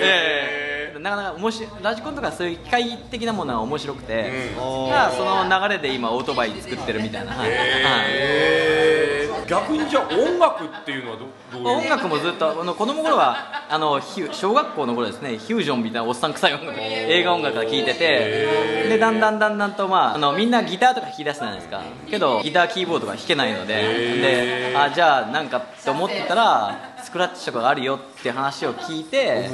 [SPEAKER 6] ええなかなか面白いラジコンとかそういう機械的なものは面白くて、
[SPEAKER 7] うん。
[SPEAKER 6] がその流れで今オートバイ作ってるみたいな、はい
[SPEAKER 1] えー。逆にじゃあ音楽っていうのはどどういう？
[SPEAKER 6] はい音楽もずっとあの子供頃はあの小学校の頃ですねフュージョンみたいなおっさん臭い音楽映画音楽から聴いててでだんだんだんだんと、まあ、あのみんなギターとか弾き出すじゃないですか。けどギターキーボードが弾けないので。であじゃあなんかって思ってたらスクラッチとかがあるよって話を聞いて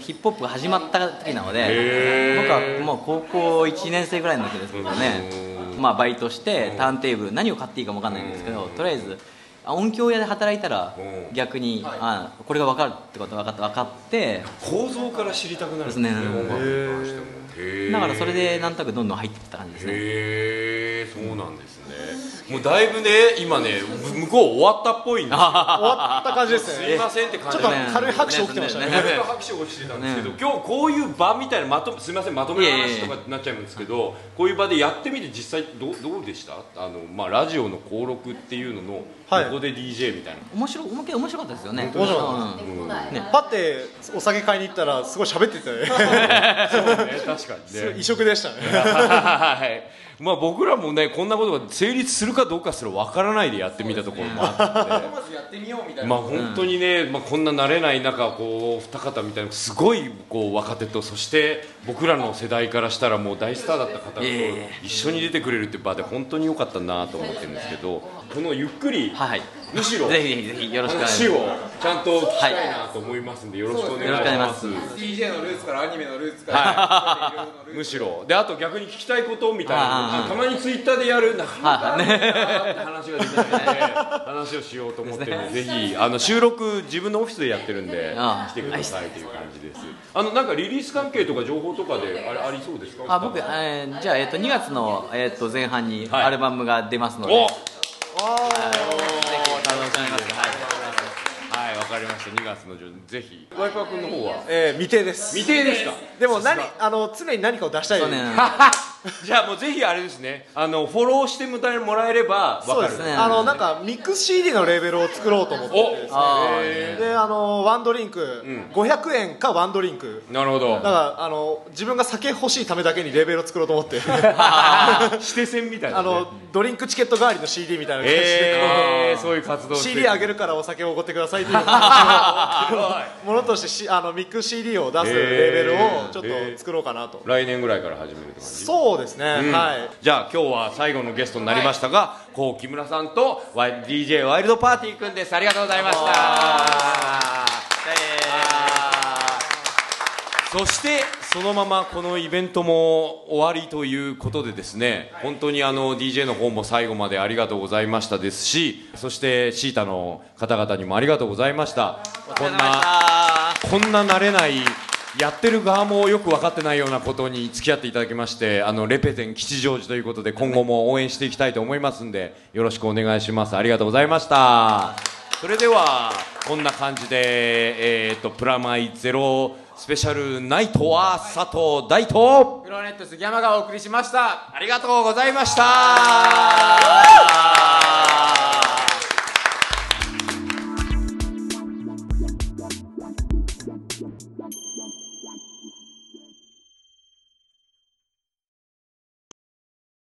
[SPEAKER 6] ヒップホップが始まった時なので僕はもう高校1年生ぐらいの時ですけどねまあバイトしてターンテーブル何を買っていいかも分かんないんですけどとりあえずあ音響屋で働いたら
[SPEAKER 1] うん。
[SPEAKER 6] 逆にあこれが分かるってことが分かって分かって
[SPEAKER 1] 構造から知りたくなる。ん
[SPEAKER 6] ですね。だからそれでなんとなくどんどん入っていった感じですね
[SPEAKER 1] そうなんですね。もうだいぶね今ねむ向こう終わったっぽいんですよ。
[SPEAKER 7] 終わった感じですね。
[SPEAKER 1] すいませんって感じ。
[SPEAKER 7] ちょっと軽い拍手起きてましたね。
[SPEAKER 1] 軽い拍手をしてたんですけど、今日こういう場みたいなまとすみませんまとめの話とかになっちゃうんですけどこういう場でやってみて実際どうどうでした？あの、まあ、ラジオの登録っていうのの
[SPEAKER 7] はい。
[SPEAKER 1] ここで DJ みたいな、
[SPEAKER 6] 面白い面白面白かったですよね。
[SPEAKER 7] 面白か
[SPEAKER 6] うん。
[SPEAKER 1] うん。
[SPEAKER 6] ね。
[SPEAKER 7] パッてお酒買いに行ったらすごい喋ってたね
[SPEAKER 1] そうね確かにね。
[SPEAKER 7] 異色でしたね。
[SPEAKER 1] はいまあ僕らもねこんなことが成立するかどうかすらわからないでやってみたところもあって。
[SPEAKER 5] まずやってみようみたいな。
[SPEAKER 1] まあ本当にね、まあ、こんな慣れない中こう二方みたいなすごいこう若手とそして僕らの世代からしたらもう大スターだった方が一緒に出てくれるって場で本当に良かったなと思ってるんですけどこのゆっくり
[SPEAKER 6] はい
[SPEAKER 1] むしろ。
[SPEAKER 6] ぜひぜひぜひよろしくお願いし
[SPEAKER 1] 話
[SPEAKER 6] ます。
[SPEAKER 1] をちゃんと聞きたいなと思いますんでよろしくお願いし
[SPEAKER 6] よろしくお願い
[SPEAKER 1] ます。
[SPEAKER 5] DJ のルーツからアニメのルーツから、いろい。
[SPEAKER 1] むしろ。であと逆に聞きたいことみたいな。たまにツイッターでやるなかなか
[SPEAKER 6] はい
[SPEAKER 1] って話ができない。話をしようと思ってるんでぜひあの収録自分のオフィスでやってるんで来てくださいという感じです。あのなんかリリース関係とか情報とかであれありそうですか？
[SPEAKER 6] あ僕、えーじゃあ、えっと2月の、えっと前半に
[SPEAKER 1] はい。
[SPEAKER 6] アルバムが出ますので、
[SPEAKER 1] お
[SPEAKER 6] ぜひ楽しみにしてはい。
[SPEAKER 1] はいわかりました。2月の上ぜひ。ワイパー君の方は？
[SPEAKER 7] えー未定です。
[SPEAKER 1] 未定ですか？
[SPEAKER 7] でも何あの常に何かを出したい
[SPEAKER 6] そうね
[SPEAKER 1] じゃあもうぜひあれですね。あのフォローしてもらえれば分かる。
[SPEAKER 7] そうですね。あのなんかミックス CD のレーベルを作ろうと思っててですね。
[SPEAKER 6] あ
[SPEAKER 7] であのワンドリンク、500円かワンドリンク。
[SPEAKER 1] なるほど。
[SPEAKER 7] だからあの自分が酒欲しいためだけにレーベルを作ろうと思って。
[SPEAKER 1] 指定線みたいな、ね、
[SPEAKER 7] あのドリンクチケット代わりの CD みたいな感じで、
[SPEAKER 1] えー、そういう活動をして
[SPEAKER 7] CD あげるからお酒をおごってくださいという。ものとしてしあのミックス CD を出すレー。ベルをちょっと作ろうかなと、
[SPEAKER 1] 来年ぐらいから始めるって感じ？
[SPEAKER 7] そうですね、
[SPEAKER 1] うん。
[SPEAKER 7] はい。
[SPEAKER 1] じゃあ今日は最後のゲストになりましたが、こう木村さんと DJ ワイルドパーティーくんですありがとうございました。そしてそのままこのイベントも終わりということでですね本当にあの DJ の方も最後までありがとうございましたですしそしてシータの方々にもありがとうございました。こんなこんな慣れないやってる側もよく分かってないようなことに付き合っていただきましてあのレペゼン吉祥寺ということで今後も応援していきたいと思いますんでよろしくお願いします。ありがとうございました。それではこんな感じで、えー、とプラマイゼロスペシャルナイトは佐藤大東
[SPEAKER 5] フローネット杉山がお送りしました。
[SPEAKER 1] ありがとうございました